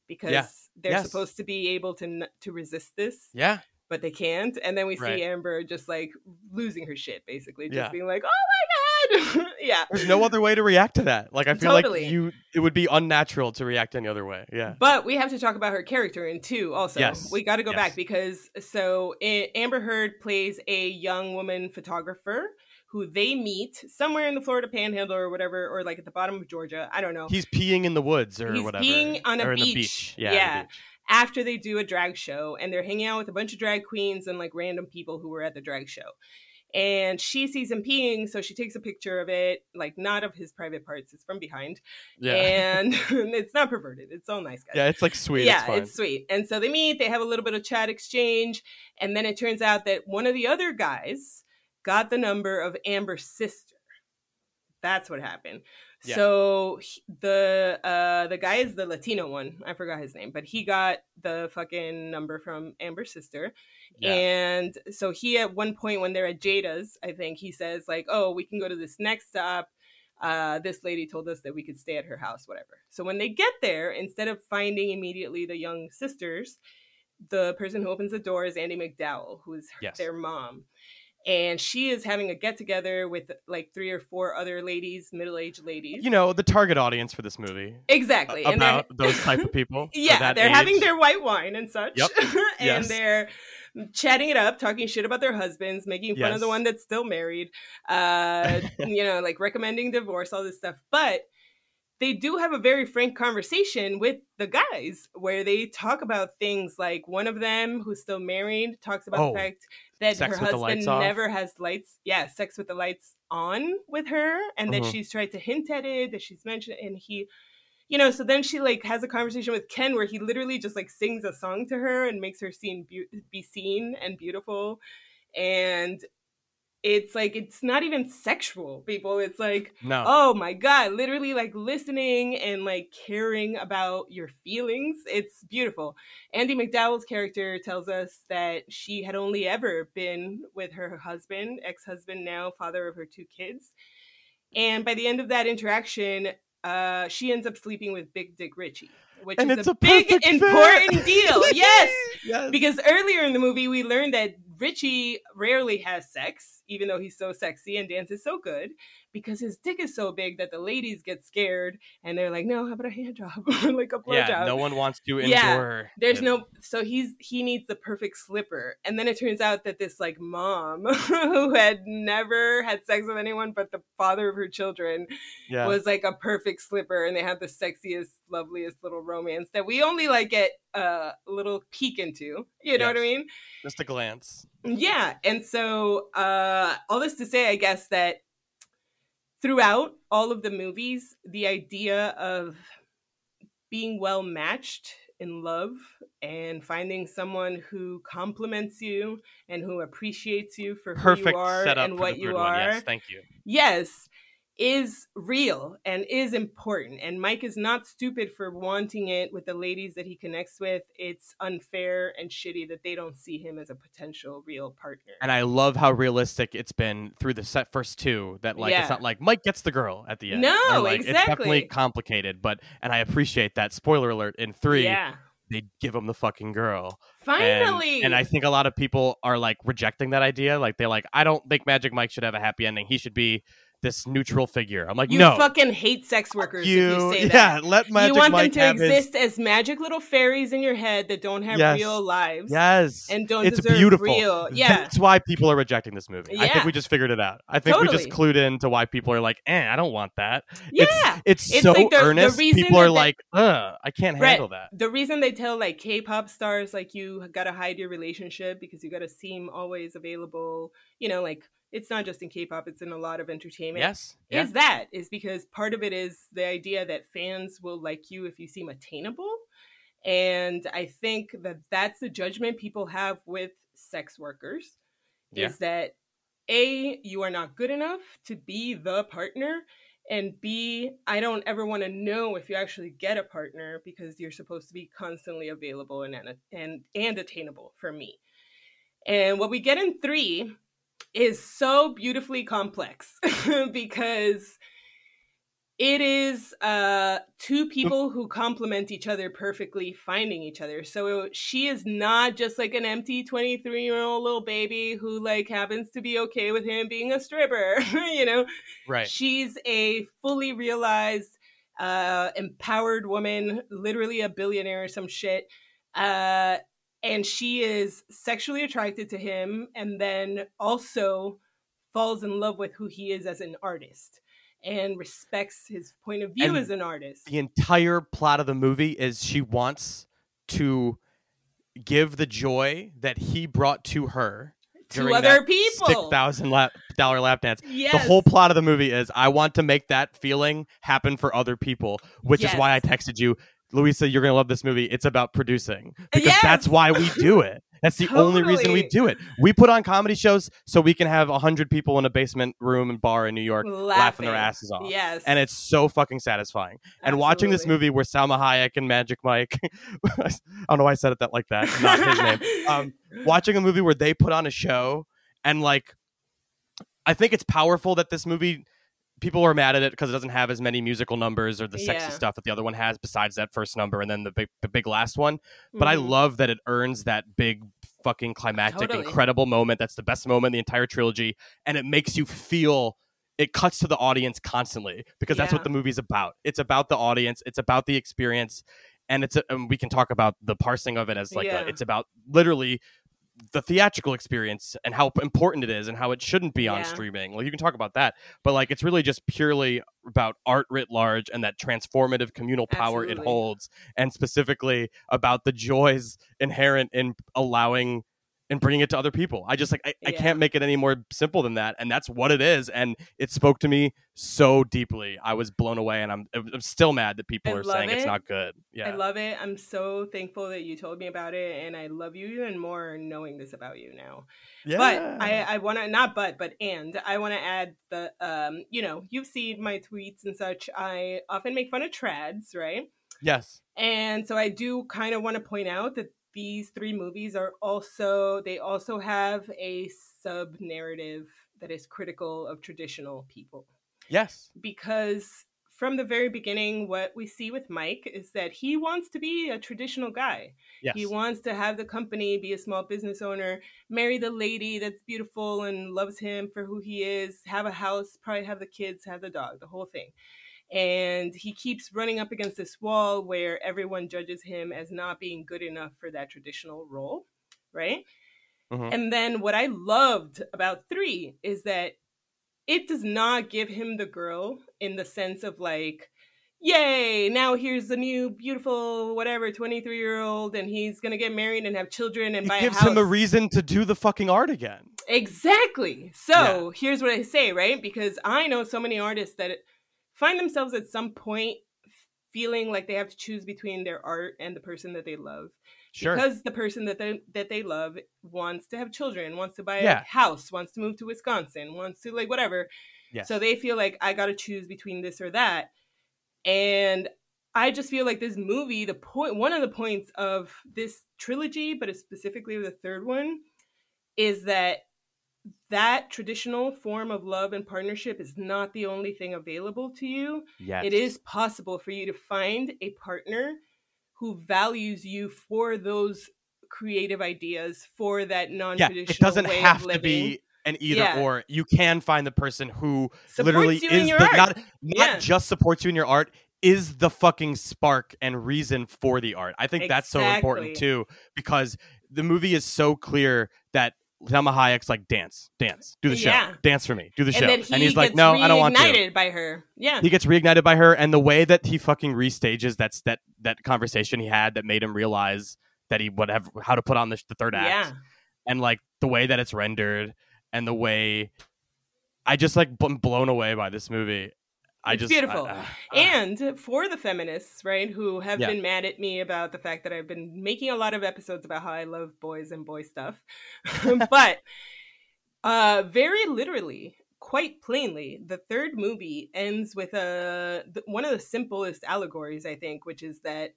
Speaker 3: because
Speaker 2: Yeah.
Speaker 3: they're
Speaker 2: Yes.
Speaker 3: supposed to be able to to resist this,
Speaker 2: Yeah.
Speaker 3: but they can't. And then we
Speaker 2: Right.
Speaker 3: see Amber just like losing her shit, basically, just
Speaker 2: Yeah.
Speaker 3: being like, "Oh my god, yeah."
Speaker 2: There's no other way to react to that. Like I feel
Speaker 3: Totally.
Speaker 2: like you it would be unnatural to react any other way. Yeah.
Speaker 3: But we have to talk about her character in two. Also,
Speaker 2: Yes.
Speaker 3: we got to go
Speaker 2: Yes.
Speaker 3: back because so i Amber Heard plays a young woman photographer who they meet somewhere in the Florida Panhandle or whatever, or like at the bottom of Georgia. I don't know.
Speaker 2: He's peeing in the woods or
Speaker 3: He's
Speaker 2: whatever.
Speaker 3: peeing on a
Speaker 2: or
Speaker 3: beach.
Speaker 2: beach. Yeah.
Speaker 3: Yeah.
Speaker 2: beach.
Speaker 3: After they do a drag show, and they're hanging out with a bunch of drag queens and like random people who were at the drag show. And she sees him peeing, so she takes a picture of it, like not of his private parts, it's from behind.
Speaker 2: Yeah.
Speaker 3: And it's not perverted. It's all nice, guys
Speaker 2: yeah, it's like sweet.
Speaker 3: yeah,
Speaker 2: it's,
Speaker 3: it's, sweet. And so they meet, they have a little bit of chat exchange, and then it turns out that one of the other guys got the number of Amber's sister. That's what happened.
Speaker 2: Yeah.
Speaker 3: So the uh the guy is the Latino one. I forgot his name, but he got the fucking number from Amber's sister.
Speaker 2: Yeah.
Speaker 3: And so he at one point when they're at Jada's, I think he says like, "Oh, we can go to this next stop. Uh, this lady told us that we could stay at her house, whatever." So when they get there, instead of finding immediately the young sisters, the person who opens the door is Andie MacDowell, who is
Speaker 2: Yes.
Speaker 3: their mom. And she is having a get together with like three or four other ladies, middle aged ladies.
Speaker 2: you know, the target audience for this movie.
Speaker 3: exactly. and they're-
Speaker 2: About those type of people.
Speaker 3: yeah, they're having their white wine and such.
Speaker 2: Yep.
Speaker 3: and
Speaker 2: Yes.
Speaker 3: they're chatting it up, talking shit about their husbands, making fun of the one that's still married, uh, you know, like recommending divorce, all this stuff. But they do have a very frank conversation with the guys where they talk about things like one of them who's still married talks about
Speaker 2: Oh,
Speaker 3: the fact that her husband
Speaker 2: lights off?
Speaker 3: never has lights yeah sex with the lights on with her and that
Speaker 2: Mhm.
Speaker 3: she's tried to hint at it that she's mentioned and he you know so then she like has a conversation with ken where he literally just like sings a song to her and makes her seem beau be seen and beautiful and it's like it's not even sexual, people. It's like
Speaker 2: No.
Speaker 3: oh my god literally like listening and like caring about your feelings. It's beautiful. Andie MacDowell's character tells us that she had only ever been with her husband ex-husband now father of her two kids. And by the end of that interaction uh she ends up sleeping with big dick richie which
Speaker 2: and
Speaker 3: is a,
Speaker 2: a
Speaker 3: big important deal. Yes.
Speaker 2: Yes.
Speaker 3: because earlier in the movie we learned that Richie rarely has sex, even though he's so sexy and dances so good, because his dick is so big that the ladies get scared and they're like, "No, how about a hand job or like a blow
Speaker 2: yeah,
Speaker 3: job?"
Speaker 2: no one wants to
Speaker 3: Yeah,
Speaker 2: endure.
Speaker 3: There's
Speaker 2: him.
Speaker 3: no, so he's he needs the perfect slipper, and then it turns out that this like mom who had never had sex with anyone but the father of her children
Speaker 2: yeah.
Speaker 3: was like a perfect slipper and they had the sexiest loveliest little romance that we only like get a little peek into you know what i mean
Speaker 2: just a glance.
Speaker 3: Yeah and so uh all this to say i guess that throughout all of the movies the idea of being well matched in love and finding someone who complements you and who appreciates you for who
Speaker 2: Perfect
Speaker 3: you are and what you are
Speaker 2: one. Yes, thank you.
Speaker 3: yes, is real and is important. And Mike is not stupid for wanting it with the ladies that he connects with. It's unfair and shitty that they don't see him as a potential real partner.
Speaker 2: And I love how realistic it's been through the set first two. That like
Speaker 3: Yeah.
Speaker 2: it's not like Mike gets the girl at the end.
Speaker 3: No,
Speaker 2: Or, like, It's definitely complicated, but and I appreciate that. Spoiler alert: in three,
Speaker 3: yeah,
Speaker 2: they give him the fucking girl. And-
Speaker 3: finally.
Speaker 2: and, I think a lot of people are like rejecting that idea. Like they're like, I don't think Magic Mike should have a happy ending. He should be this neutral figure. I'm like,
Speaker 3: you
Speaker 2: no,
Speaker 3: fucking hate sex workers
Speaker 2: you,
Speaker 3: if you say
Speaker 2: yeah, let Magic
Speaker 3: you want
Speaker 2: Mike
Speaker 3: them to
Speaker 2: have his-
Speaker 3: exist as magic little fairies in your head that don't have
Speaker 2: Yes.
Speaker 3: real lives
Speaker 2: Yes,
Speaker 3: and don't
Speaker 2: it's
Speaker 3: deserve
Speaker 2: beautiful.
Speaker 3: real. Yeah,
Speaker 2: That's why people are rejecting this movie.
Speaker 3: Yeah.
Speaker 2: I think we just figured it out. I think we just clued in to why people are like, eh, I don't want that.
Speaker 3: yeah.
Speaker 2: It's, it's,
Speaker 3: It's
Speaker 2: so
Speaker 3: like the- the
Speaker 2: earnest.
Speaker 3: reason
Speaker 2: people are
Speaker 3: they-
Speaker 2: like, uh, I can't
Speaker 3: Brett,
Speaker 2: handle that.
Speaker 3: the reason they tell like K-pop stars like you gotta hide your relationship because you gotta seem always available. You know, like it's not just in K-pop; it's in a lot of entertainment.
Speaker 2: Yes. Yeah.
Speaker 3: Is that is because part of it is the idea that fans will like you if you seem attainable, and I think that that's the judgment people have with sex workers.
Speaker 2: Yeah.
Speaker 3: Is that a you are not good enough to be the partner and b i don't ever want to know if you actually get a partner because you're supposed to be constantly available and and and attainable for me and what we get in 3 is so beautifully complex because it is uh two people who complement each other perfectly finding each other. So she is not just like an empty 23 year old little baby who like happens to be okay with him being a stripper you know?
Speaker 2: Right.
Speaker 3: she's a fully realized uh empowered woman literally a billionaire or some shit. Uh and she is sexually attracted to him and then also falls in love with who he is as an artist and respects his point of view
Speaker 2: And
Speaker 3: as an artist.
Speaker 2: the entire plot of the movie is she wants to give the joy that he brought to her
Speaker 3: To other people.
Speaker 2: six thousand lap, dollar lap dance.
Speaker 3: Yes.
Speaker 2: The whole plot of the movie is I want to make that feeling happen for other people, which is why I texted you, Louisa. You're gonna love this movie. It's about producing because that's why we do it. That's the only reason we do it. We put on comedy shows so we can have hundred people in a basement room and bar in New York laughing their asses off.
Speaker 3: Yes.
Speaker 2: And it's so fucking satisfying. And watching this movie where Salma Hayek and Magic Mike, I don't know why I said it that like that, not his name. Um, watching a movie where they put on a show and like, I think it's powerful that this movie. People are mad at it because it doesn't have as many musical numbers or the sexy
Speaker 3: Yeah.
Speaker 2: stuff that the other one has, besides that first number and then the big, the big last one. But I
Speaker 3: Mhm.
Speaker 2: love that it earns that big, fucking climactic,
Speaker 3: Totally.
Speaker 2: incredible moment. That's the best moment in the entire trilogy, and it makes you feel. It cuts to the audience constantly because that's what
Speaker 3: Yeah.
Speaker 2: the movie's about. It's about the audience. It's about the experience, and it's. A, and we can talk about the parsing of it as like
Speaker 3: Yeah.
Speaker 2: a, it's about literally the theatrical experience and how important it is and how it shouldn't be on
Speaker 3: Yeah.
Speaker 2: streaming. Well, you can talk about that, but like it's really just purely about art writ large and that transformative communal power it holds, and specifically about the joys inherent in allowing and bringing it to other people. I just like I, I can't make it any more simple than that, and that's what it is. And it spoke to me so deeply. I was blown away, and I'm I'm still mad that people
Speaker 3: I
Speaker 2: are saying it's not good. Yeah, I
Speaker 3: love it. I'm so thankful that you told me about it, and I love you even more knowing this about you now.
Speaker 2: yeah.
Speaker 3: But I, I want to not but but and I want to add the um you know you've seen my tweets and such. I often make fun of trads, right?
Speaker 2: yes,
Speaker 3: And so I do kind of want to point out that these three movies are also they also have a sub narrative that is critical of traditional people
Speaker 2: yes,
Speaker 3: because from the very beginning what we see with Mike is that he wants to be a traditional guy.
Speaker 2: yes.
Speaker 3: He wants to have the company, be a small business owner, marry the lady that's beautiful and loves him for who he is, have a house, probably have the kids, have the dog, the whole thing. And he keeps running up against this wall where everyone judges him as not being good enough for that traditional role, right?
Speaker 2: Mhm.
Speaker 3: And then what I loved about three is that it does not give him the girl in the sense of like, yay, now here's the new beautiful whatever 23 year old and he's gonna get married and have children and
Speaker 2: It
Speaker 3: buy
Speaker 2: gives
Speaker 3: a house.
Speaker 2: him a reason to do the fucking art again.
Speaker 3: Exactly. So here's what I say, right? Because I know so many artists that find themselves at some point feeling like they have to choose between their art and the person that they love
Speaker 2: Sure.
Speaker 3: because the person that they that they love wants to have children, wants to buy a house, wants to move to Wisconsin, wants to like whatever.
Speaker 2: yes.
Speaker 3: So they feel like I got to choose between this or that. And I just feel like this movie, the point one of the points of this trilogy, but specifically of the third one, is that that traditional form of love and partnership is not the only thing available to you.
Speaker 2: yes.
Speaker 3: It is possible for you to find a partner who values you for those creative ideas, for that non-traditional Yeah,
Speaker 2: it doesn't have to be an either
Speaker 3: Yeah.
Speaker 2: or. You can find the person who
Speaker 3: Supports
Speaker 2: literally is the, not not
Speaker 3: Yeah.
Speaker 2: just supports you in your art is the fucking spark and reason for the art. I think that's so important too because the movie is so clear that Salma Hayek's like dance, dance, do the show,
Speaker 3: Yeah.
Speaker 2: dance for me, do the show,
Speaker 3: and then he
Speaker 2: he's like, no, I don't want to.
Speaker 3: reignited by her. Yeah,
Speaker 2: He gets reignited by her, and the way that he fucking restages that's that that conversation he had that made him realize that he would have how to put on the, the third act
Speaker 3: yeah,
Speaker 2: and like the way that it's rendered and the way I just like bl- blown away by this movie. I
Speaker 3: It's
Speaker 2: just
Speaker 3: beautiful.
Speaker 2: I- uh, uh,
Speaker 3: and for the feminists, right, who have
Speaker 2: Yeah.
Speaker 3: been mad at me about the fact that I've been making a lot of episodes about how I love boys and boy stuff, but uh, very literally, quite plainly, the third movie ends with a one of the simplest allegories, I think, which is that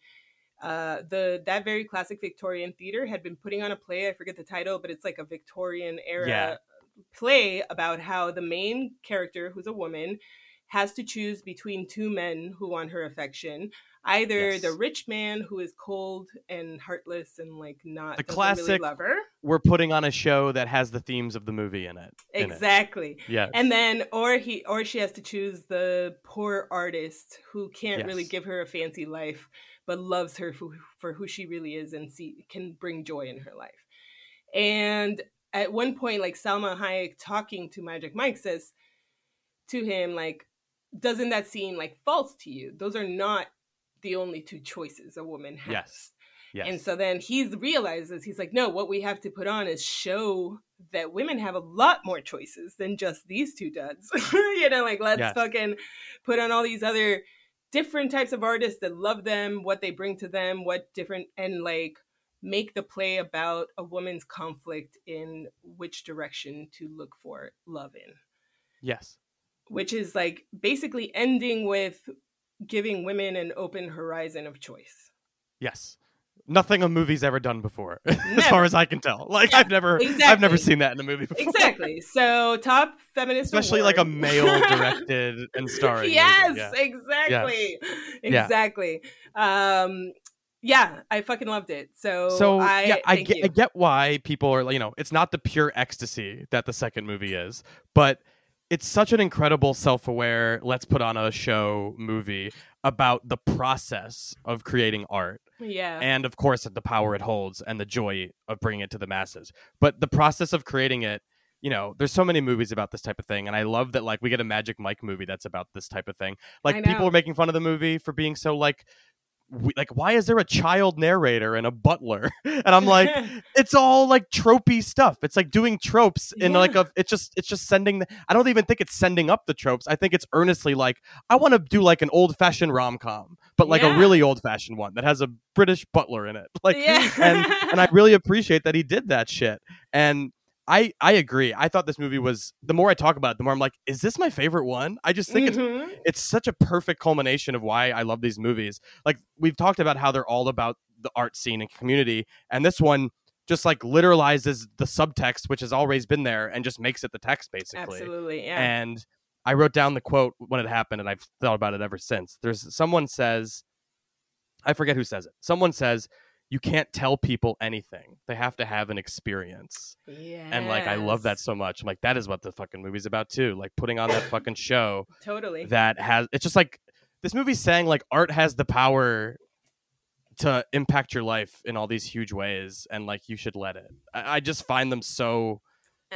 Speaker 3: uh, the that very classic Victorian theater had been putting on a play. I forget the title, but it's like a Victorian era
Speaker 2: Yeah.
Speaker 3: play about how the main character, who's a woman, has to choose between two men who want her affection. Either
Speaker 2: Yes.
Speaker 3: the rich man who is cold and heartless and like not
Speaker 2: The
Speaker 3: really
Speaker 2: classic
Speaker 3: love her.
Speaker 2: we're putting on a show that has the themes of the movie in it. in.
Speaker 3: Exactly.
Speaker 2: Yeah.
Speaker 3: And then or he or she has to choose the poor artist who can't really give her a fancy life but loves her for, for who she really is and see can bring joy in her life. And at one point like Salma Hayek talking to Magic Mike says to him like doesn't that seem like false to you? Those are not the only two choices a woman has.
Speaker 2: Yes. Yes.
Speaker 3: And so then he realizes he's like, no, what we have to put on is show that women have a lot more choices than just these two duds. you know, like let's
Speaker 2: Yes.
Speaker 3: fucking put on all these other different types of artists that love them, what they bring to them, what different and like make the play about a woman's conflict in which direction to look for love in
Speaker 2: yes.
Speaker 3: Which is like basically ending with giving women an open horizon of choice.
Speaker 2: Yes. Nothing a movie's ever done before, as far as I can tell. Like
Speaker 3: Yeah,
Speaker 2: I've never, I've never seen that in a movie before.
Speaker 3: Exactly. So top feminist,
Speaker 2: Especially like a male directed and starring.
Speaker 3: yes,
Speaker 2: Yeah.
Speaker 3: exactly,
Speaker 2: Yeah.
Speaker 3: exactly. Um, yeah, I fucking loved it. So,
Speaker 2: So
Speaker 3: I,
Speaker 2: yeah, I get. I get why people are like, you know it's not the pure ecstasy that the second movie is, but it's such an incredible self-aware let's put on a show movie about the process of creating art
Speaker 3: yeah,
Speaker 2: and of course the power it holds and the joy of bringing it to the masses. But the process of creating it you know there's so many movies about this type of thing and i love that like we get a magic mike movie that's about this type of thing. Like people are making fun of the movie for being so like we, like why is there a child narrator and a butler and i'm like it's all like tropey stuff it's like doing tropes in
Speaker 3: Yeah.
Speaker 2: like a it's just it's just sending the, i don't even think it's sending up the tropes i think it's earnestly like i want to do like an old fashioned rom-com but like
Speaker 3: Yeah.
Speaker 2: a really old fashioned one that has a british butler in it like
Speaker 3: yeah.
Speaker 2: and and I really appreciate that he did that shit. And I I agree. I thought this movie was the more I talk about it, the more I'm like, is this my favorite one? I just think it's
Speaker 3: Mhm.
Speaker 2: it's such a perfect culmination of why I love these movies. Like we've talked about how they're all about the art scene and community, and this one just like literalizes the subtext, which has always been there, and just makes it the text basically.
Speaker 3: absolutely. Yeah.
Speaker 2: And I wrote down the quote when it happened, and I've thought about it ever since. There's someone says, I forget who says it. Someone says, "You can't tell people anything; they have to have an experience." And like, I love that so much. I'm like, that is what the fucking movie's about too. Like putting on that fucking show
Speaker 3: Totally.
Speaker 2: that has. It's just like this movie's saying like art has the power to impact your life in all these huge ways, and like you should let it. I, I just find them so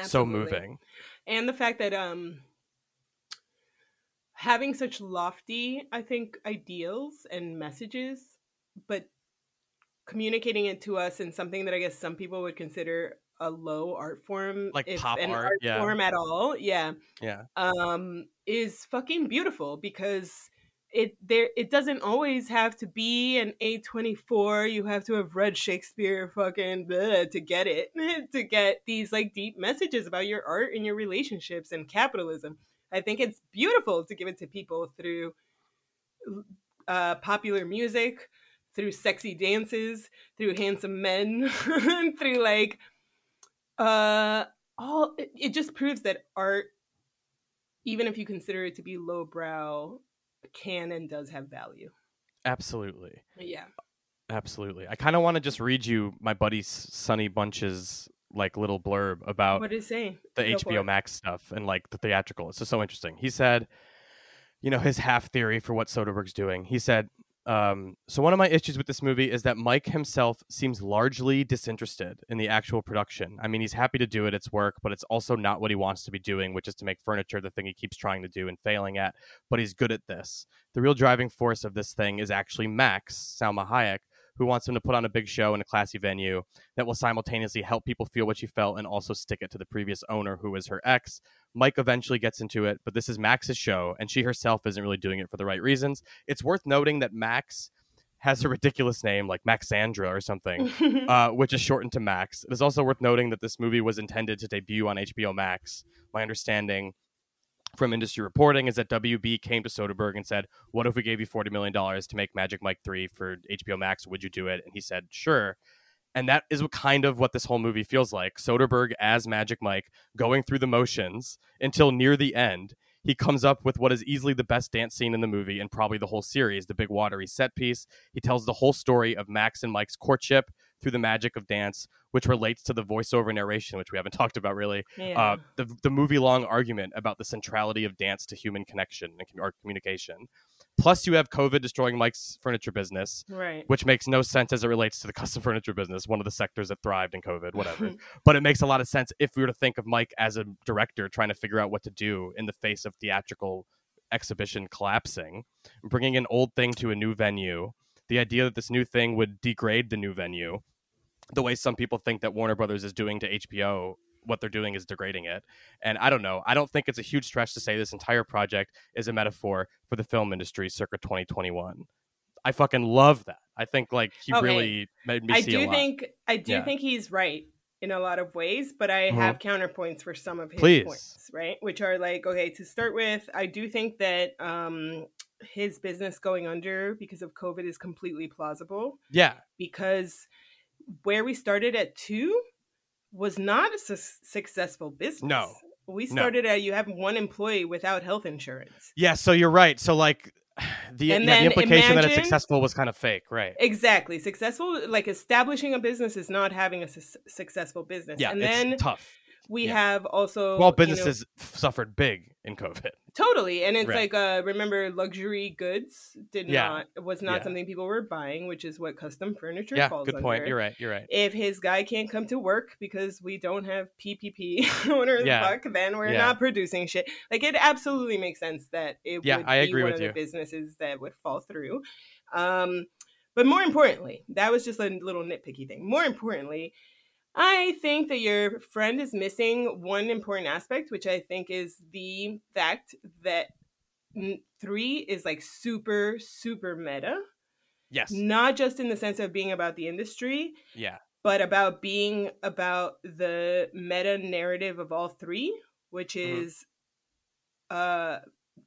Speaker 2: so moving.
Speaker 3: and the fact that um having such lofty i think ideals and messages but communicating it to us in something that i guess some people would consider a low art form
Speaker 2: Like pop
Speaker 3: an
Speaker 2: art, yeah.
Speaker 3: form at all yeah
Speaker 2: Yeah.
Speaker 3: um is fucking beautiful because it there it doesn't always have to be an A24 you have to have read Shakespeare fucking bleh, to get it to get these like deep messages about your art and your relationships and capitalism I think it's beautiful to give it to people through uh, popular music through sexy dances through handsome men through like uh all it, it just proves that art even if you consider it to be lowbrow, can and does have value.
Speaker 2: Absolutely.
Speaker 3: Yeah.
Speaker 2: Absolutely. I kind of want to just read you my buddy Sunny Sonny Bunch's like little blurb about
Speaker 3: what did it say?
Speaker 2: the
Speaker 3: Go
Speaker 2: HBO. Max stuff and like the theatrical. It's just so interesting. He said, you know, his half theory for what Soderbergh's doing. He said, um, so one of my issues with this movie is that Mike himself seems largely disinterested in the actual production. I mean, he's happy to do it; it's work, but it's also not what he wants to be doing, which is to make furniture the thing he keeps trying to do and failing at. But he's good at this. The real driving force of this thing is actually Max Salma Hayek, who wants him to put on a big show in a classy venue that will simultaneously help people feel what she felt and also stick it to the previous owner, who is her ex. Mike eventually gets into it, but this is Max's show, and she herself isn't really doing it for the right reasons. It's worth noting that Max has a ridiculous name like Maxandra or something, uh, which is shortened to Max. It is also worth noting that this movie was intended to debut on HBO Max. My understanding from industry reporting is that WB came to Soderbergh and said, What if we gave you $40 million to make Magic Mike 3 for HBO Max? Would you do it? And he said, Sure. And that is what kind of what this whole movie feels like. Soderbergh as Magic Mike going through the motions until near the end. He comes up with what is easily the best dance scene in the movie and probably the whole series, the big watery set piece. He tells the whole story of Max and Mike's courtship through the magic of dance, which relates to the voiceover narration, which we haven't talked about really.
Speaker 3: yeah.
Speaker 2: Uh, the, the movie long argument about the centrality of dance to human connection and com- or communication. Plus, you have COVID destroying Mike's furniture business,
Speaker 3: right.
Speaker 2: which makes no sense as it relates to the custom furniture business, one of the sectors that thrived in COVID, whatever. but it makes a lot of sense if we were to think of Mike as a director trying to figure out what to do in the face of theatrical exhibition collapsing, bringing an old thing to a new venue. The idea that this new thing would degrade the new venue, the way some people think that Warner Brothers is doing to HBO, what they're doing is degrading it. And I don't know. I don't think it's a huge stretch to say this entire project is a metaphor for the film industry circa 2021. I fucking love that. I think like he
Speaker 3: Okay.
Speaker 2: really made me
Speaker 3: I
Speaker 2: see a
Speaker 3: do think I do
Speaker 2: Yeah.
Speaker 3: think he's right in a lot of ways, but I
Speaker 2: Mhm.
Speaker 3: have counterpoints for some of his
Speaker 2: Please.
Speaker 3: points, right? Which are like, okay, to start with, I do think that um his business going under because of COVID is completely plausible
Speaker 2: yeah,
Speaker 3: because where we started at two was not a su- successful business.
Speaker 2: No.
Speaker 3: We
Speaker 2: No.
Speaker 3: started at you have one employee without health insurance.
Speaker 2: yeah. So you're right. So like the,
Speaker 3: And
Speaker 2: the implication that it's successful was kind of fake, right?
Speaker 3: Exactly. Successful, like establishing a business is not having a su- successful business.
Speaker 2: Yeah,
Speaker 3: and
Speaker 2: it's
Speaker 3: then
Speaker 2: tough.
Speaker 3: We
Speaker 2: yeah.
Speaker 3: have also
Speaker 2: Small
Speaker 3: you know,
Speaker 2: businesses suffered big in COVID.
Speaker 3: totally, and it's
Speaker 2: Right.
Speaker 3: like uh, remember luxury goods did
Speaker 2: Yeah.
Speaker 3: not was not
Speaker 2: Yeah.
Speaker 3: something people were buying, which is what custom furniture
Speaker 2: Yeah,
Speaker 3: falls
Speaker 2: good point. You're right. You're right.
Speaker 3: If his guy can't come to work because we don't have PPP,
Speaker 2: Yeah.
Speaker 3: the fuck, then we're not producing shit. Like it absolutely makes sense that it
Speaker 2: Yeah,
Speaker 3: would
Speaker 2: I
Speaker 3: be
Speaker 2: agree
Speaker 3: one
Speaker 2: with
Speaker 3: of
Speaker 2: you.
Speaker 3: the businesses that would fall through. Um, But more importantly, that was just a little nitpicky thing. More importantly, I think that your friend is missing one important aspect, which I think is the fact that three is like super, super meta.
Speaker 2: Yes.
Speaker 3: Not just in the sense of being about the industry,
Speaker 2: Yeah.
Speaker 3: but about being about the meta narrative of all three, which
Speaker 2: Mhm.
Speaker 3: is uh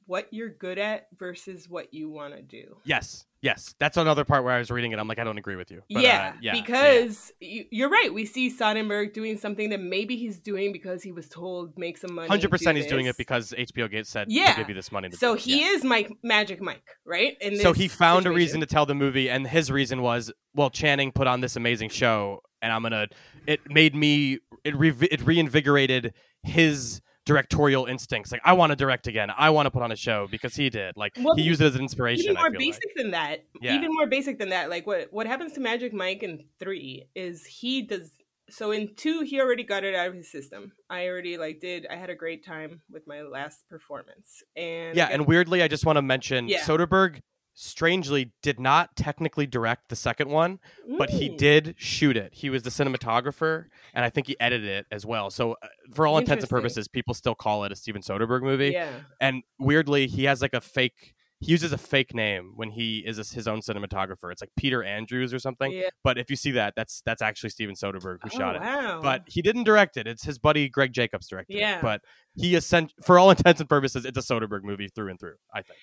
Speaker 3: what you're good at versus what you want to do.
Speaker 2: Yes. Yes. That's another part where I was reading it. I'm like, I don't agree with you. But, uh,
Speaker 3: yeah,
Speaker 2: yeah.
Speaker 3: because you, you're right. We see Soderbergh doing something that maybe he's doing because he was told make some money.
Speaker 2: Hundred percent,
Speaker 3: do
Speaker 2: he's doing it because HBO Gates said,
Speaker 3: Yeah.
Speaker 2: Give you this money." To
Speaker 3: So he
Speaker 2: Yeah.
Speaker 3: is Mike Magic Mike, right? In
Speaker 2: So he found a reason to tell the movie, and his reason was, well, Channing put on this amazing show, and I'm gonna. It made me. It re- it reinvigorated his directorial instincts. Like I want to direct again. I want to put on a show because he did. Like
Speaker 3: Well,
Speaker 2: he used it as an inspiration.
Speaker 3: even more basic
Speaker 2: like.
Speaker 3: than that
Speaker 2: Yeah.
Speaker 3: even more basic than that like what what happens to magic mike in three is he does so in two he already got it out of his system i already like did i had a great time with my last performance and
Speaker 2: Yeah, and weirdly, I just want to mention
Speaker 3: Yeah.
Speaker 2: Soderbergh. Strangely, did not technically direct the second one, but he did shoot it. He was the cinematographer, and I think he edited it as well. So, uh, for all intents and purposes, people still call it a Steven Soderbergh movie.
Speaker 3: yeah
Speaker 2: And weirdly, he has like a fake. He uses a fake name when he is his own cinematographer. It's like Peter Andrews or something.
Speaker 3: yeah
Speaker 2: But if you see that, that's that's actually Steven Soderbergh who
Speaker 3: oh,
Speaker 2: shot it.
Speaker 3: wow
Speaker 2: But he didn't direct it. It's his buddy Greg Jacobs directed
Speaker 3: Yeah.
Speaker 2: it. But he ascent for all intents and purposes, it's a Soderbergh movie through and through. I think.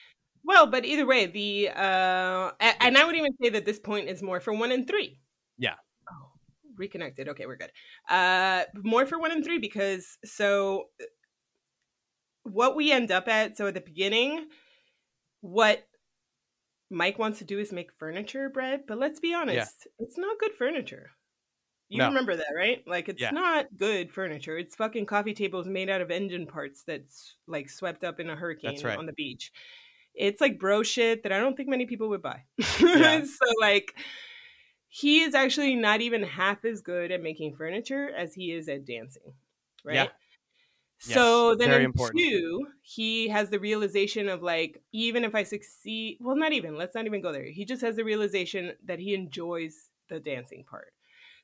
Speaker 3: Well but either way the uh and i would even say that this point is more for one and three
Speaker 2: Yeah.
Speaker 3: oh reconnected okay we're good uh more for one and three because so what we end up at so at the beginning what mike wants to do is make furniture bread but let's be honest it's not good furniture you
Speaker 2: No.
Speaker 3: remember that right like it's
Speaker 2: Yeah.
Speaker 3: not good furniture it's fucking coffee tables made out of engine parts that's like swept up in a hurricane
Speaker 2: right.
Speaker 3: on the beach it's like bro shit that i don't think many people would buy
Speaker 2: Yeah.
Speaker 3: so like he is actually not even half as good at making furniture as he is at dancing right
Speaker 2: Yeah.
Speaker 3: so
Speaker 2: Yes,
Speaker 3: then in
Speaker 2: important.
Speaker 3: two, he has the realization of like, even if I succeed, well, not even. Let's not even go there. He just has the realization that he enjoys the dancing part.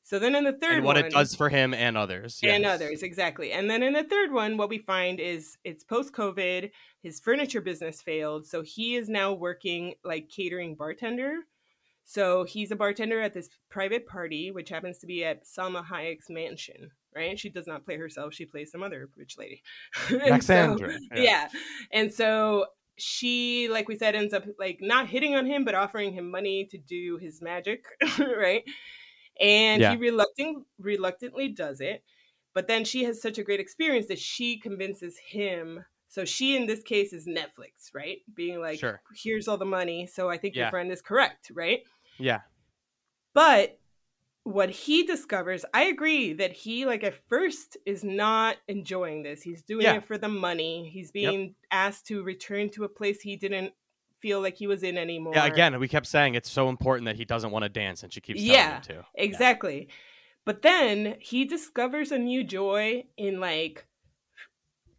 Speaker 3: So then in the third
Speaker 2: and what
Speaker 3: one,
Speaker 2: it does for him and others.
Speaker 3: and
Speaker 2: yes.
Speaker 3: others exactly. And then in the third one, what we find is it's post COVID. His furniture business failed, so he is now working like catering bartender. So he's a bartender at this private party, which happens to be at Salma Hayek's mansion. Right? She does not play herself; she plays some other rich lady. And so-
Speaker 2: Maxandra.
Speaker 3: yeah. And so she, like we said, ends up like not hitting on him, but offering him money to do his magic, right? And
Speaker 2: Yeah.
Speaker 3: he reluctant reluctantly does it. But then she has such a great experience that she convinces him. So she, in this case, is Netflix, right? Being like,
Speaker 2: Sure.
Speaker 3: here's all the money. So I think
Speaker 2: Yeah.
Speaker 3: your friend is correct, right?
Speaker 2: Yeah.
Speaker 3: But what he discovers, I agree that he, like, at first is not enjoying this. He's doing
Speaker 2: Yeah.
Speaker 3: it for the money. He's being asked to return to a place he didn't feel like he was in anymore.
Speaker 2: Yeah. Again, we kept saying it's so important that he doesn't want to dance, and she keeps telling
Speaker 3: Yeah.
Speaker 2: him to.
Speaker 3: Exactly. But then he discovers a new joy in, like,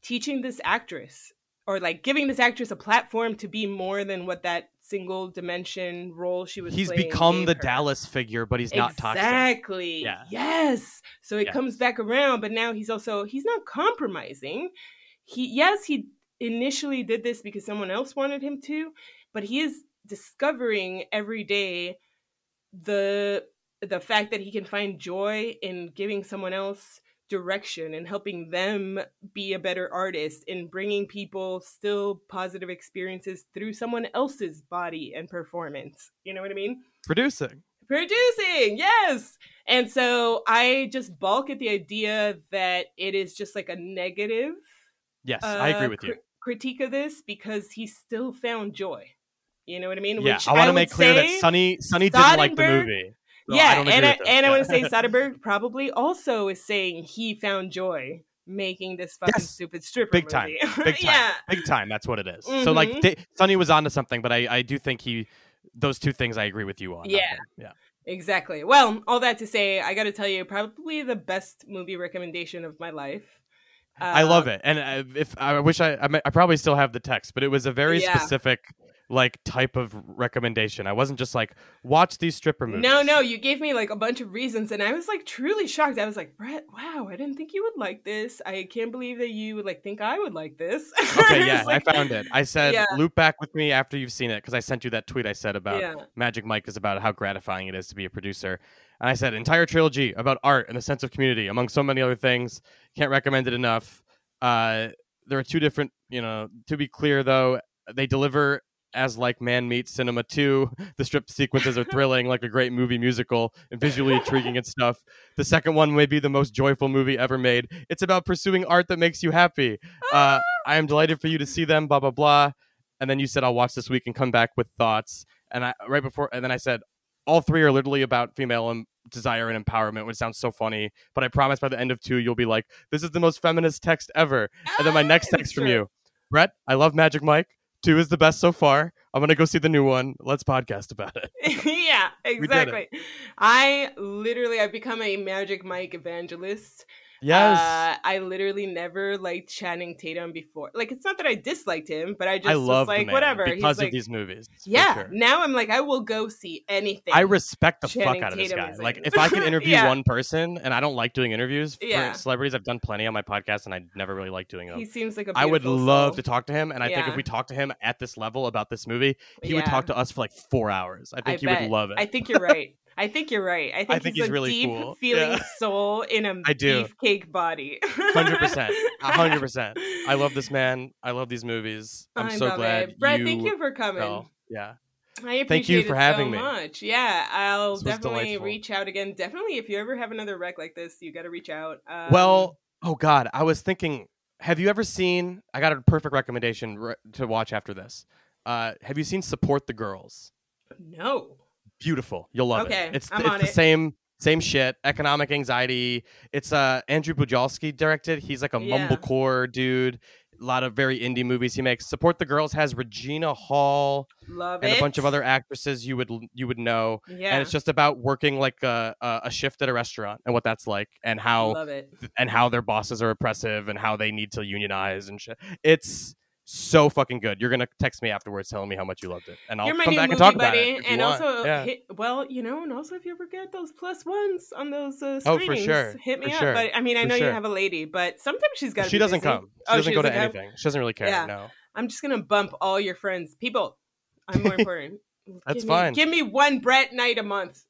Speaker 3: teaching this actress or, like, giving this actress a platform to be more than what that single dimension role she was
Speaker 2: He's become the
Speaker 3: her.
Speaker 2: Dallas figure, but he's not toxic.
Speaker 3: Exactly.
Speaker 2: Yeah.
Speaker 3: Yes. So it
Speaker 2: Yes.
Speaker 3: comes back around, but now he's also he's not compromising. He yes, he initially did this because someone else wanted him to, but he is discovering every day the the fact that he can find joy in giving someone else direction and helping them be a better artist and bringing people still positive experiences through someone else's body and performance. You know what I mean?
Speaker 2: Producing.
Speaker 3: producing yes and so i just balk at the idea that it is just like a negative
Speaker 2: Yes, I agree
Speaker 3: uh,
Speaker 2: with you.
Speaker 3: Cri- critique of this because he still found joy you know what i mean
Speaker 2: Yeah,
Speaker 3: Which
Speaker 2: I want to make clear that Sonny Sonny didn't like the movie. So I
Speaker 3: yeah
Speaker 2: agree
Speaker 3: and I, and I want to say Soderbergh probably also is saying he found joy making this fucking
Speaker 2: Yes.
Speaker 3: stupid stripper
Speaker 2: Big time.
Speaker 3: movie.
Speaker 2: Big time.
Speaker 3: yeah
Speaker 2: Big time. That's what it is. So like,
Speaker 3: Mhm.
Speaker 2: they, Sonny was onto something, but I I do think he those two things I agree with you on.
Speaker 3: Yeah.
Speaker 2: Yeah.
Speaker 3: Exactly. Well, all that to say, I got to tell you, probably the best movie recommendation of my life.
Speaker 2: I love
Speaker 3: Um,
Speaker 2: it, and uh, if I wish I, I, I probably still have the text, but it was a very
Speaker 3: Yeah.
Speaker 2: specific like type of recommendation. I wasn't just like watch these stripper movies.
Speaker 3: No, no, you gave me like a bunch of reasons, and I was like truly shocked. I was like, Brett, wow, I didn't think you would like this. I can't believe that you would like think I would like this.
Speaker 2: Okay, yeah,
Speaker 3: like-
Speaker 2: I found it. I said
Speaker 3: Yeah.
Speaker 2: loop back with me after you've seen it because I sent you that tweet I said about
Speaker 3: Yeah.
Speaker 2: Magic Mike is about how gratifying it is to be a producer. And I said entire trilogy about art and the sense of community, among so many other things. Can't recommend it enough. Uh, there are two different, you know. To be clear, though, they deliver as like man meets cinema 2. The strip sequences are thrilling, like a great movie musical, and visually intriguing and stuff. The second one may be the most joyful movie ever made. It's about pursuing art that makes you happy. Uh, I am delighted for you to see them. Blah blah blah. And then you said I'll watch this week and come back with thoughts. And I right before, and then I said all three are literally about female em- desire and empowerment, which sounds so funny. But I promise by the end of two, you'll be like, "This is the most feminist text ever." And then my next text from you, Brett. I love Magic Mike. Two is the best so far. I'm gonna go see the new one. Let's podcast about it.
Speaker 3: yeah,
Speaker 2: did it.
Speaker 3: exactly. I literally I've become a Magic Mike evangelist.
Speaker 2: Yes,
Speaker 3: Uh, I literally never liked Channing Tatum before. Like it's not that I disliked him, but I just
Speaker 2: I
Speaker 3: was like whatever.
Speaker 2: because
Speaker 3: He's
Speaker 2: of
Speaker 3: like,
Speaker 2: these movies.
Speaker 3: Yeah.
Speaker 2: sure.
Speaker 3: Now I'm like I will go see anything.
Speaker 2: I respect the
Speaker 3: Channing
Speaker 2: fuck out of this guy. Like, if I can interview
Speaker 3: Yeah.
Speaker 2: one person, and I don't like doing interviews for
Speaker 3: Yeah.
Speaker 2: celebrities, I've done plenty on my podcast, and I never really like doing them.
Speaker 3: he seems like a
Speaker 2: I would
Speaker 3: beautiful
Speaker 2: love
Speaker 3: soul.
Speaker 2: to talk to him, and I think if we talk to him at this level about this movie, he would talk to us for like four hours. I think he
Speaker 3: bet.
Speaker 2: would love it.
Speaker 3: I think you're right. I think you're right. I think,
Speaker 2: think
Speaker 3: he's,
Speaker 2: he's
Speaker 3: a
Speaker 2: really
Speaker 3: deep
Speaker 2: cool.
Speaker 3: feeling
Speaker 2: Yeah.
Speaker 3: soul in a
Speaker 2: I do.
Speaker 3: beefcake body.
Speaker 2: Hundred percent, hundred percent. I love this man. I love these movies. I'm
Speaker 3: I
Speaker 2: so glad
Speaker 3: it. Brett,
Speaker 2: you.
Speaker 3: thank you for coming.
Speaker 2: fell. Yeah,
Speaker 3: I appreciate
Speaker 2: Thank you for having
Speaker 3: so
Speaker 2: me.
Speaker 3: much. Yeah, I'll definitely
Speaker 2: delightful.
Speaker 3: reach out again. Definitely, if you ever have another rec like this, you got to reach out. Um,
Speaker 2: well, oh god, I was thinking. Have you ever seen? I got a perfect recommendation re- to watch after this. Uh, have you seen Support the Girls?
Speaker 3: no.
Speaker 2: Beautiful. You'll love
Speaker 3: Okay,
Speaker 2: it. It's
Speaker 3: I'm
Speaker 2: it's
Speaker 3: on
Speaker 2: the
Speaker 3: it.
Speaker 2: same same shit. Economic anxiety. It's uh Andrew Bujalski directed. He's like a
Speaker 3: Yeah.
Speaker 2: mumblecore dude. A lot of very indie movies he makes. Support the Girls has Regina Hall
Speaker 3: Love
Speaker 2: and
Speaker 3: it.
Speaker 2: a bunch of other actresses you would you would know.
Speaker 3: Yeah,
Speaker 2: And it's just about working like a, a a shift at a restaurant and what that's like and how and how their bosses are oppressive and how they need to unionize and shit. It's so fucking good. You're gonna text me afterwards telling me how much you loved it, and I'll come back and talk
Speaker 3: buddy,
Speaker 2: about it.
Speaker 3: and also
Speaker 2: yeah.
Speaker 3: hit, well, you know, and also if you ever get those plus ones on those uh,
Speaker 2: Oh, for sure,
Speaker 3: hit me
Speaker 2: for
Speaker 3: up.
Speaker 2: sure,
Speaker 3: But I mean, I
Speaker 2: for
Speaker 3: know you have a lady, but sometimes she's got.
Speaker 2: To She doesn't come. She
Speaker 3: Oh,
Speaker 2: doesn't
Speaker 3: she
Speaker 2: go to
Speaker 3: doesn't come?
Speaker 2: anything. She doesn't really care.
Speaker 3: Yeah.
Speaker 2: No.
Speaker 3: I'm just gonna bump all your friends, people. I'm more important.
Speaker 2: That's
Speaker 3: Give me-
Speaker 2: fine.
Speaker 3: give me one Brett night a month.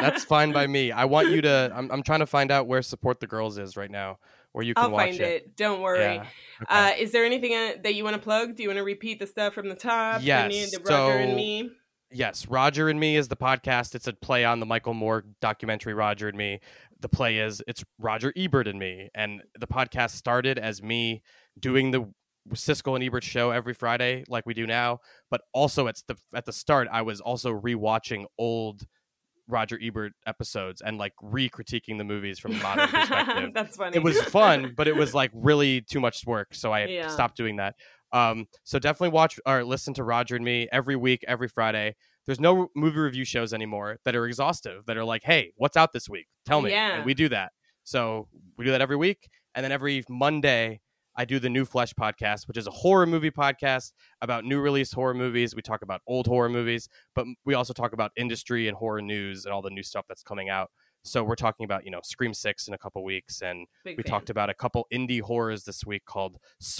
Speaker 2: That's fine by me. I want you to. I'm, I'm trying to find out where Support the Girls is right now, where you can
Speaker 3: I'll
Speaker 2: watch
Speaker 3: find it. Don't worry.
Speaker 2: Yeah. Okay.
Speaker 3: Uh, is there anything uh, that you want to plug? Do you want to repeat the stuff from the top?
Speaker 2: Yes,
Speaker 3: Me the Roger and
Speaker 2: so-
Speaker 3: me.
Speaker 2: Yes, Roger and Me is the podcast. It's a play on the Michael Moore documentary Roger and Me. The play is it's Roger Ebert and me, and the podcast started as me doing the Siskel and Ebert show every Friday, like we do now. But also, it's the at the start, I was also rewatching old Roger Ebert episodes and like re-critiquing the movies from a modern perspective
Speaker 3: That's funny.
Speaker 2: it was fun, but it was like really too much work, so I
Speaker 3: Yeah.
Speaker 2: stopped doing that. Um, so definitely watch or listen to Roger and me every week, every Friday. There's no movie review shows anymore that are exhaustive, that are like, hey, what's out this week? Tell me.
Speaker 3: Yeah.
Speaker 2: And we do that. So we do that every week. And then every Monday, I do the New Flesh podcast, which is a horror movie podcast about new release horror movies. We talk about old horror movies, but we also talk about industry and horror news and all the new stuff that's coming out. So we're talking about, you know, Scream 6 in a couple weeks and
Speaker 3: Big
Speaker 2: we
Speaker 3: fan.
Speaker 2: talked about a couple indie horrors this week called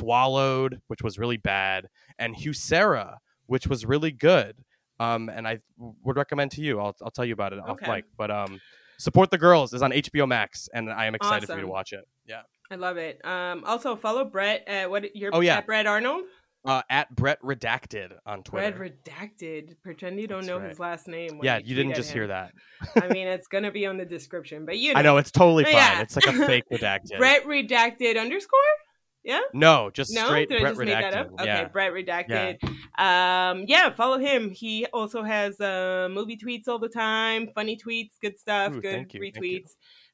Speaker 2: Swallowed, which was really bad, and Huesera, which was really good. Um, and I would recommend to you. I'll, I'll tell you about it off
Speaker 3: Okay.
Speaker 2: mic. But um, Support the Girls is on HBO Max, and I am excited for you to watch it. Yeah.
Speaker 3: I love it. Um, also follow Brett at what you're
Speaker 2: Oh, yeah.
Speaker 3: at Brett Arnold.
Speaker 2: Uh, at Brett Redacted on Twitter.
Speaker 3: Brett redacted. Pretend you don't
Speaker 2: That's
Speaker 3: know
Speaker 2: right.
Speaker 3: his last name.
Speaker 2: yeah,
Speaker 3: you
Speaker 2: you didn't just
Speaker 3: him.
Speaker 2: hear that.
Speaker 3: I mean, it's gonna be on the description, but you know.
Speaker 2: I know it's totally fine.
Speaker 3: Yeah.
Speaker 2: It's like a fake redacted.
Speaker 3: Brett redacted underscore. Yeah.
Speaker 2: No, just
Speaker 3: No,
Speaker 2: straight
Speaker 3: did I
Speaker 2: Brett
Speaker 3: just make that
Speaker 2: Redacted.
Speaker 3: up? Okay,
Speaker 2: Yeah.
Speaker 3: Brett redacted. Um, yeah, follow him. He also has uh, movie tweets all the time, funny tweets, good stuff,
Speaker 2: Ooh,
Speaker 3: good
Speaker 2: thank you, thank you.
Speaker 3: retweets.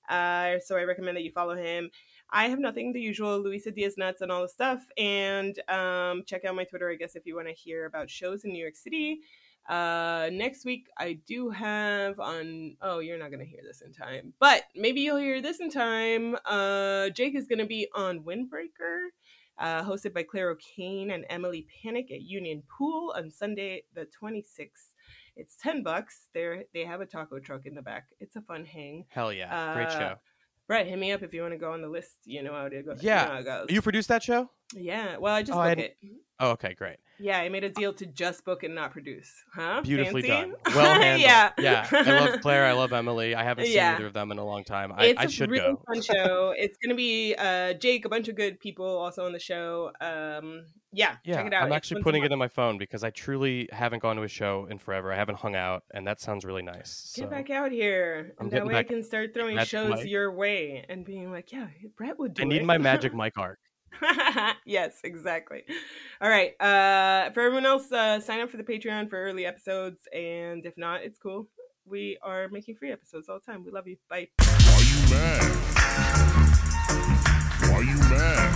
Speaker 3: Uh, so I recommend that you follow him. I have nothing, the usual Luisa Diaz nuts and all the stuff. And um, check out my Twitter, I guess, if you want to hear about shows in New York City. Uh, next week I do have on. Oh, you're not gonna hear this in time, but maybe you'll hear this in time. Uh, Jake is gonna be on Windbreaker uh, hosted by Claire O'Kane and Emily Panic at Union Pool on Sunday the 26th. It's 10 bucks. There they have a taco truck in the back. It's a fun hang.
Speaker 2: Hell yeah. Great
Speaker 3: Uh,
Speaker 2: show.
Speaker 3: Brett, hit me up if you want to go on the list. You know how it goes.
Speaker 2: Yeah.
Speaker 3: You know how it goes.
Speaker 2: You produced that show?
Speaker 3: Yeah. Well, I just
Speaker 2: Oh, I
Speaker 3: book it.
Speaker 2: Oh, okay, great.
Speaker 3: Yeah, I made a deal to just book and not produce. Huh?
Speaker 2: Beautifully
Speaker 3: Fancy?
Speaker 2: done. Well handled.
Speaker 3: yeah.
Speaker 2: Yeah. I love Claire. I love Emily. I haven't seen
Speaker 3: Yeah.
Speaker 2: either of them in a long time. I,
Speaker 3: it's
Speaker 2: I
Speaker 3: a
Speaker 2: should
Speaker 3: really
Speaker 2: go.
Speaker 3: fun show. It's gonna be uh, Jake, a bunch of good people also on the show. Um, yeah,
Speaker 2: Yeah,
Speaker 3: check it out.
Speaker 2: I'm actually
Speaker 3: once a
Speaker 2: putting it in my phone because I truly haven't gone to a show in forever. I haven't hung out, and that sounds really nice.
Speaker 3: Get
Speaker 2: so-
Speaker 3: back out here,
Speaker 2: I'm
Speaker 3: and that
Speaker 2: getting
Speaker 3: way I can start throwing
Speaker 2: Magic
Speaker 3: shows
Speaker 2: Mike.
Speaker 3: your way and being like, yeah, Brett would do it.
Speaker 2: I need
Speaker 3: it.
Speaker 2: my magic mic arc.
Speaker 3: yes, exactly. All right. Uh, for everyone else, uh, sign up for the Patreon for early episodes, and if not, it's cool. We are making free episodes all the time. We love you. Bye.
Speaker 1: You mad? You mad?